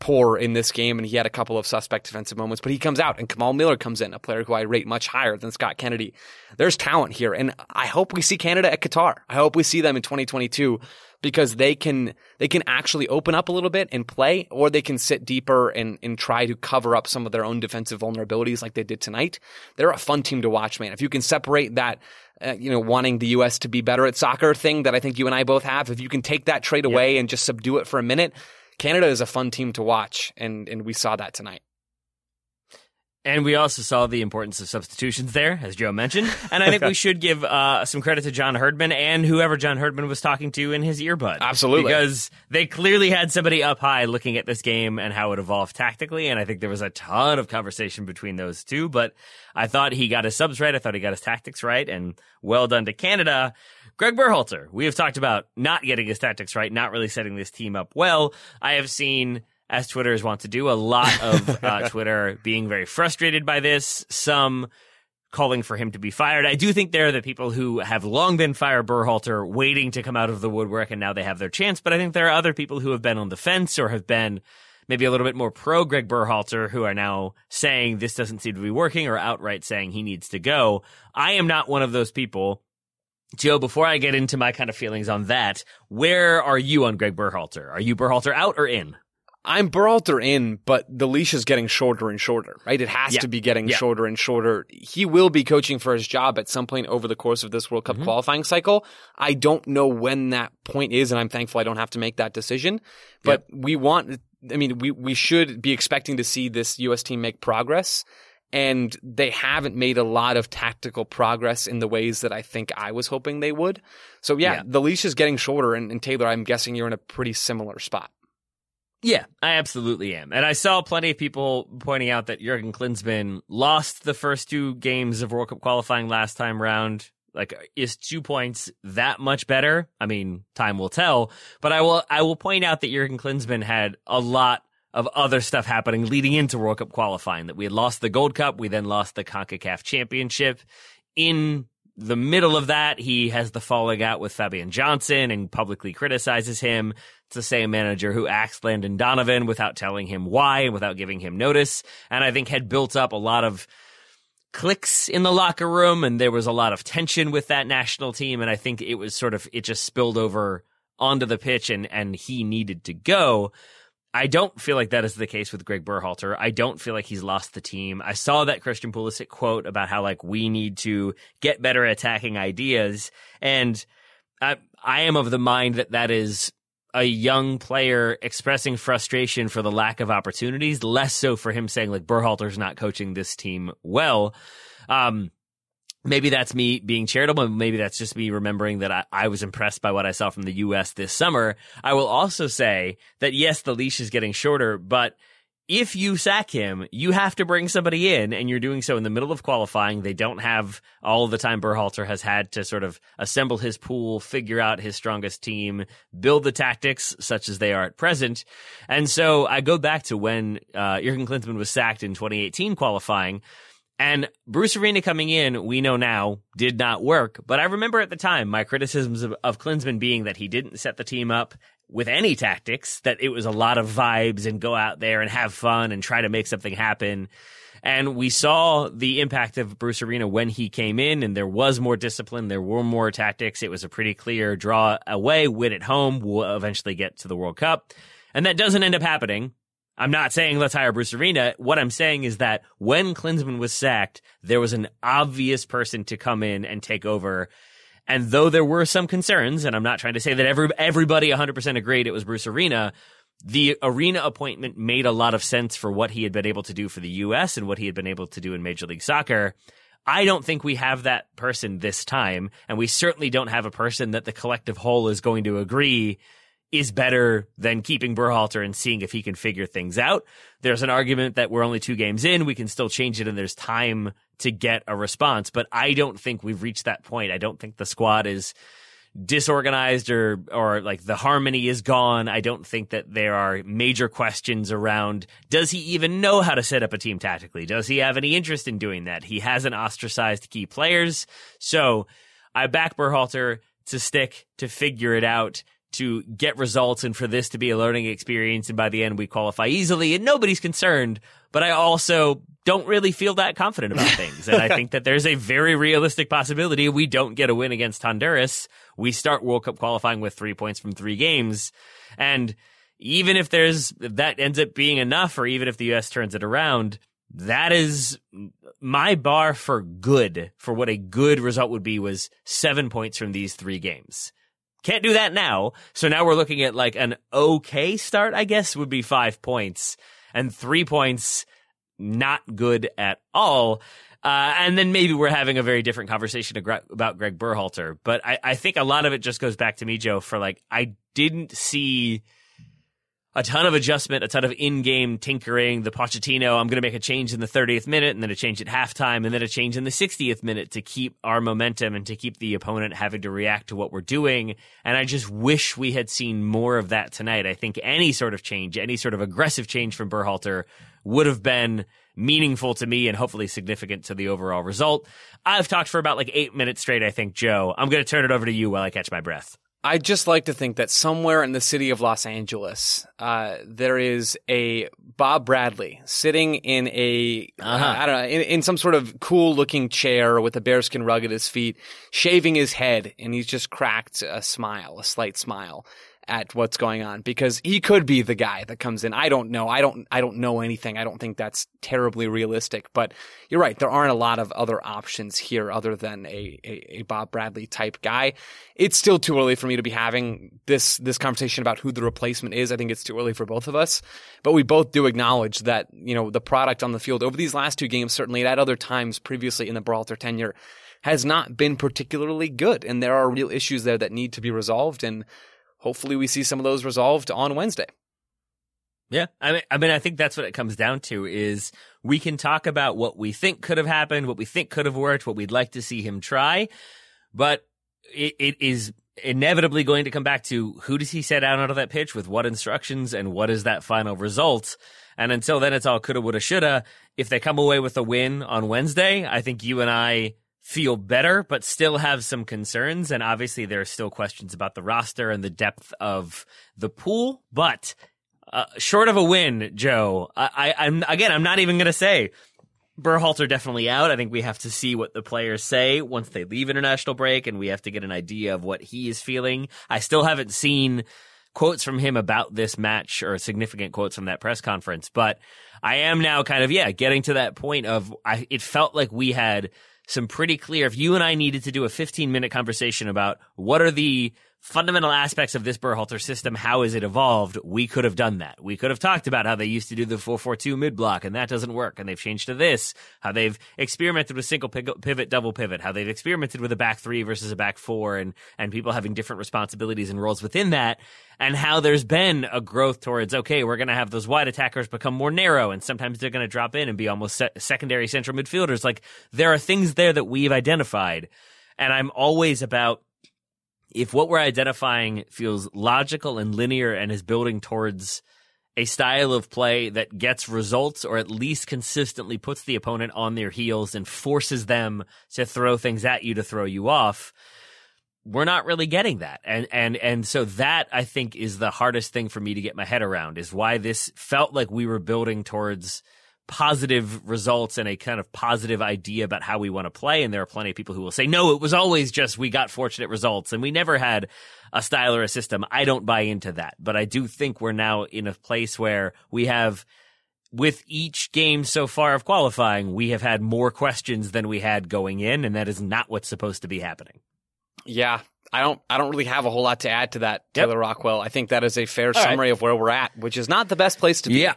poor in this game, and he had a couple of suspect defensive moments, but he comes out, and Kamal Miller comes in, a player who I rate much higher than Scott Kennedy. There's talent here, and I hope we see Canada at Qatar. I hope we see them in 2022 because they can they can actually open up a little bit and play, or they can sit deeper and and try to cover up some of their own defensive vulnerabilities like they did tonight. They're a fun team to watch, man. If you can separate that. Uh, you know, wanting the U.S. to be better at soccer thing that I think you and I both have. If you can take that trade away and just subdue it for a minute, Canada is a fun team to watch, and and we saw that tonight. And we also saw the importance of substitutions there, as Joe mentioned. And I think we should give uh, some credit to John Herdman and whoever John Herdman was talking to in his earbud. Absolutely. Because they clearly had somebody up high looking at this game and how it evolved tactically. And I think there was a ton of conversation between those two. But I thought he got his subs right. I thought he got his tactics right. And well done to Canada. Greg Berhalter, we have talked about not getting his tactics right, not really setting this team up well. I have seen as Twitters want to do, a lot of uh, Twitter being very frustrated by this, some calling for him to be fired. I do think there are the people who have long been fire Berhalter waiting to come out of the woodwork and now they have their chance. But I think there are other people who have been on the fence or have been maybe a little bit more pro Greg Berhalter who are now saying this doesn't seem to be working or outright saying he needs to go. I am not one of those people. Joe, before I get into my kind of feelings on that, where are you on Greg Berhalter? Are you Berhalter out or in? I'm Berhalter in, but the leash is getting shorter and shorter, right? It has yeah. to be getting yeah. shorter and shorter. He will be coaching for his job at some point over the course of this World Cup mm-hmm. qualifying cycle. I don't know when that point is, and I'm thankful I don't have to make that decision. But yep. we want, I mean, we, we should be expecting to see this U.S. team make progress. And they haven't made a lot of tactical progress in the ways that I think I was hoping they would. So yeah, Yeah. the leash is getting shorter, and, and Taylor, I'm guessing you're in a pretty similar spot. Yeah, I absolutely am. And I saw plenty of people pointing out that Jurgen Klinsmann lost the first two games of World Cup qualifying last time round. Like, is two points that much better? I mean, time will tell. But I will, I will point out that Jurgen Klinsmann had a lot of other stuff happening leading into World Cup qualifying. That we had lost the Gold Cup, we then lost the CONCACAF Championship. In the middle of that, he has the falling out with Fabian Johnson and publicly criticizes him. It's the same manager who axed Landon Donovan without telling him why and without giving him notice. And I think had built up a lot of cliques in the locker room and there was a lot of tension with that national team. And I think it was sort of, it just spilled over onto the pitch and, and he needed to go. I don't feel like that is the case with Greg Berhalter. I don't feel like he's lost the team. I saw that Christian Pulisic quote about how like we need to get better at attacking ideas, and I I am of the mind that that is a young player expressing frustration for the lack of opportunities, less so for him saying like Berhalter's not coaching this team well. Um, maybe that's me being charitable. Maybe that's just me remembering that I, I was impressed by what I saw from the U.S. this summer. I will also say that yes, the leash is getting shorter, but if you sack him, you have to bring somebody in, and you're doing so in the middle of qualifying. They don't have all the time Berhalter has had to sort of assemble his pool, figure out his strongest team, build the tactics such as they are at present. And so I go back to when uh, Jurgen Klinsmann was sacked in 2018 qualifying. And Bruce Arena coming in, we know now, did not work. But I remember at the time my criticisms of, of Klinsmann being that he didn't set the team up with any tactics, that it was a lot of vibes and go out there and have fun and try to make something happen. And we saw the impact of Bruce Arena when he came in, and there was more discipline, there were more tactics. It was a pretty clear draw away, win at home. We'll eventually get to the World Cup. And that doesn't end up happening. I'm not saying let's hire Bruce Arena. What I'm saying is that when Klinsmann was sacked, there was an obvious person to come in and take over. And though there were some concerns, and I'm not trying to say that every, everybody 100% agreed it was Bruce Arena, the Arena appointment made a lot of sense for what he had been able to do for the U.S. and what he had been able to do in Major League Soccer. I don't think we have that person this time, and we certainly don't have a person that the collective whole is going to agree is better than keeping Berhalter and seeing if he can figure things out. There's an argument that we're only two games in, we can still change it, and there's time to get a response. But I don't think we've reached that point. I don't think the squad is disorganized or or like the harmony is gone. I don't think that there are major questions around does he even know how to set up a team tactically? Does he have any interest in doing that? He hasn't ostracized key players. So I back Berhalter to stick to figure it out to get results and for this to be a learning experience and by the end we qualify easily and nobody's concerned but i also don't really feel that confident about things. And i think that there's a very realistic possibility we don't get a win against honduras. We start world cup qualifying with three points from three games. And even if there's if that ends up being enough or even if the us turns it around that is my bar for good for what a good result would be was seven points from these three games can't do that now. So now we're looking at like an okay start, I guess, would be five points and three points, not good at all. Uh, and then maybe we're having a very different conversation about Greg Berhalter. But I, I think a lot of it just goes back to me, Joe, for like, I didn't see a ton of adjustment, a ton of in-game tinkering. The Pochettino, I'm going to make a change in the 30th minute, and then a change at halftime, and then a change in the 60th minute to keep our momentum and to keep the opponent having to react to what we're doing. And I just wish we had seen more of that tonight. I think any sort of change, any sort of aggressive change from Berhalter would have been meaningful to me and hopefully significant to the overall result. I've talked for about like eight minutes straight, I think, Joe. I'm going to turn it over to you while I catch my breath. I just like to think that somewhere in the city of Los Angeles, uh, there is a Bob Bradley sitting in a Uh-huh. I don't know, in, in some sort of cool looking chair with a bearskin rug at his feet, shaving his head, and he's just cracked a smile, a slight smile. At what's going on because he could be the guy that comes in. I don't know. I don't I don't know anything. I don't think that's terribly realistic, but you're right. There aren't a lot of other options here other than a, a, a Bob Bradley type guy. It's still too early for me to be having this this conversation about who the replacement is. I think it's too early for both of us. But we both do acknowledge that, you know, the product on the field over these last two games, certainly at other times previously in the Berhalter tenure, has not been particularly good. And there are real issues there that need to be resolved. And hopefully we see some of those resolved on Wednesday. Yeah, I mean, I mean, I think that's what it comes down to is we can talk about what we think could have happened, what we think could have worked, what we'd like to see him try, but it, it is inevitably going to come back to who does he set out onto that pitch with what instructions and what is that final result. And until then, it's all coulda, woulda, shoulda. If they come away with a win on Wednesday, I think you and I feel better, but still have some concerns. And obviously, there are still questions about the roster and the depth of the pool. But uh, short of a win, Joe, I, am again, I'm not even going to say Berhalter definitely out. I think we have to see what the players say once they leave international break, and we have to get an idea of what he is feeling. I still haven't seen quotes from him about this match or significant quotes from that press conference, but I am now kind of yeah getting to that point of I, it felt like we had some pretty clear. If you and I needed to do a 15 minute conversation about what are the fundamental aspects of this Berhalter system, how has it evolved? We could have done that. We could have talked about how they used to do the 442 mid block and that doesn't work and they've changed to this, how they've experimented with single pivot, double pivot, how they've experimented with a back three versus a back four and, and people having different responsibilities and roles within that and how there's been a growth towards, okay, we're going to have those wide attackers become more narrow and sometimes they're going to drop in and be almost se- secondary central midfielders. Like there are things there that we've identified. And I'm always about if what we're identifying feels logical and linear and is building towards a style of play that gets results or at least consistently puts the opponent on their heels and forces them to throw things at you to throw you off we're not really getting that. And and and so that i think is the hardest thing for me to get my head around is why this felt like we were building towards positive results and a kind of positive idea about how we want to play. And there are plenty of people who will say, no, it was always just we got fortunate results and we never had a style or a system. I don't buy into that, but I do think we're now in a place where we have with each game so far of qualifying, we have had more questions than we had going in, and that is not what's supposed to be happening. Yeah, I don't I don't really have a whole lot to add to that, Taylor yep. Rockwell. I think that is a fair All summary right. of where we're at, which is not the best place to be. Yeah.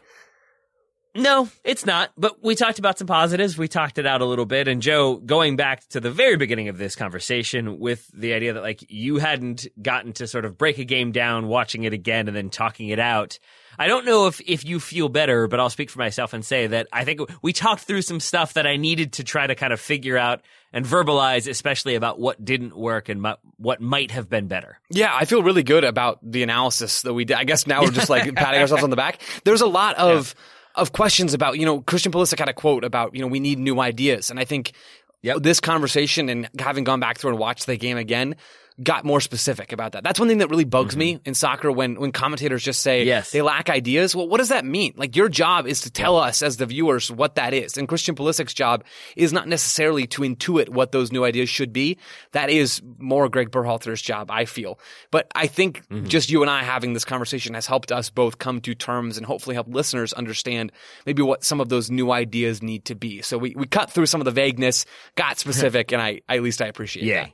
No, it's not. But we talked about some positives. We talked it out a little bit. And Joe, going back to the very beginning of this conversation with the idea that like you hadn't gotten to sort of break a game down, watching it again and then talking it out. I don't know if, if you feel better, but I'll speak for myself and say that I think we talked through some stuff that I needed to try to kind of figure out and verbalize, especially about what didn't work and what might have been better. Yeah, I feel really good about the analysis that we did. I guess now we're just like patting ourselves on the back. There's a lot of, yeah of questions about, you know, Christian Pulisic had a quote about, you know, we need new ideas. And I think yep. this conversation and having gone back through and watched the game again, got more specific about that. That's one thing that really bugs mm-hmm. me in soccer when when commentators just say yes. they lack ideas. Well, what does that mean? Like your job is to tell us as the viewers what that is. And Christian Pulisic's job is not necessarily to intuit what those new ideas should be. That is more Greg Berhalter's job, I feel. But I think mm-hmm. just you and I having this conversation has helped us both come to terms and hopefully help listeners understand maybe what some of those new ideas need to be. So we, we cut through some of the vagueness, got specific, and I at least I appreciate yeah. that.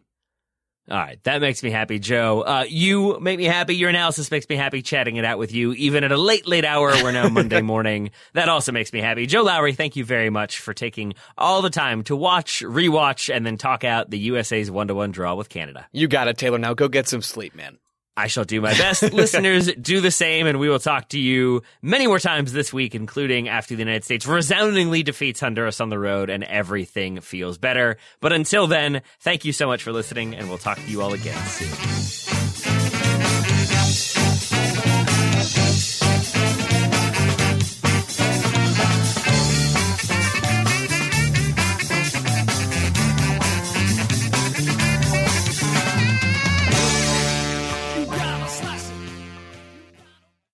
All right, that makes me happy, Joe. Uh, you make me happy. Your analysis makes me happy. Chatting it out with you, even at a late, late hour. We're now Monday morning. That also makes me happy. Joe Lowry, thank you very much for taking all the time to watch, rewatch, and then talk out the USA's one-to-one draw with Canada. You got it, Taylor. Now go get some sleep, man. I shall do my best. Listeners, do the same, and we will talk to you many more times this week, including after the United States resoundingly defeats Honduras on the road and everything feels better. But until then, thank you so much for listening, and we'll talk to you all again soon.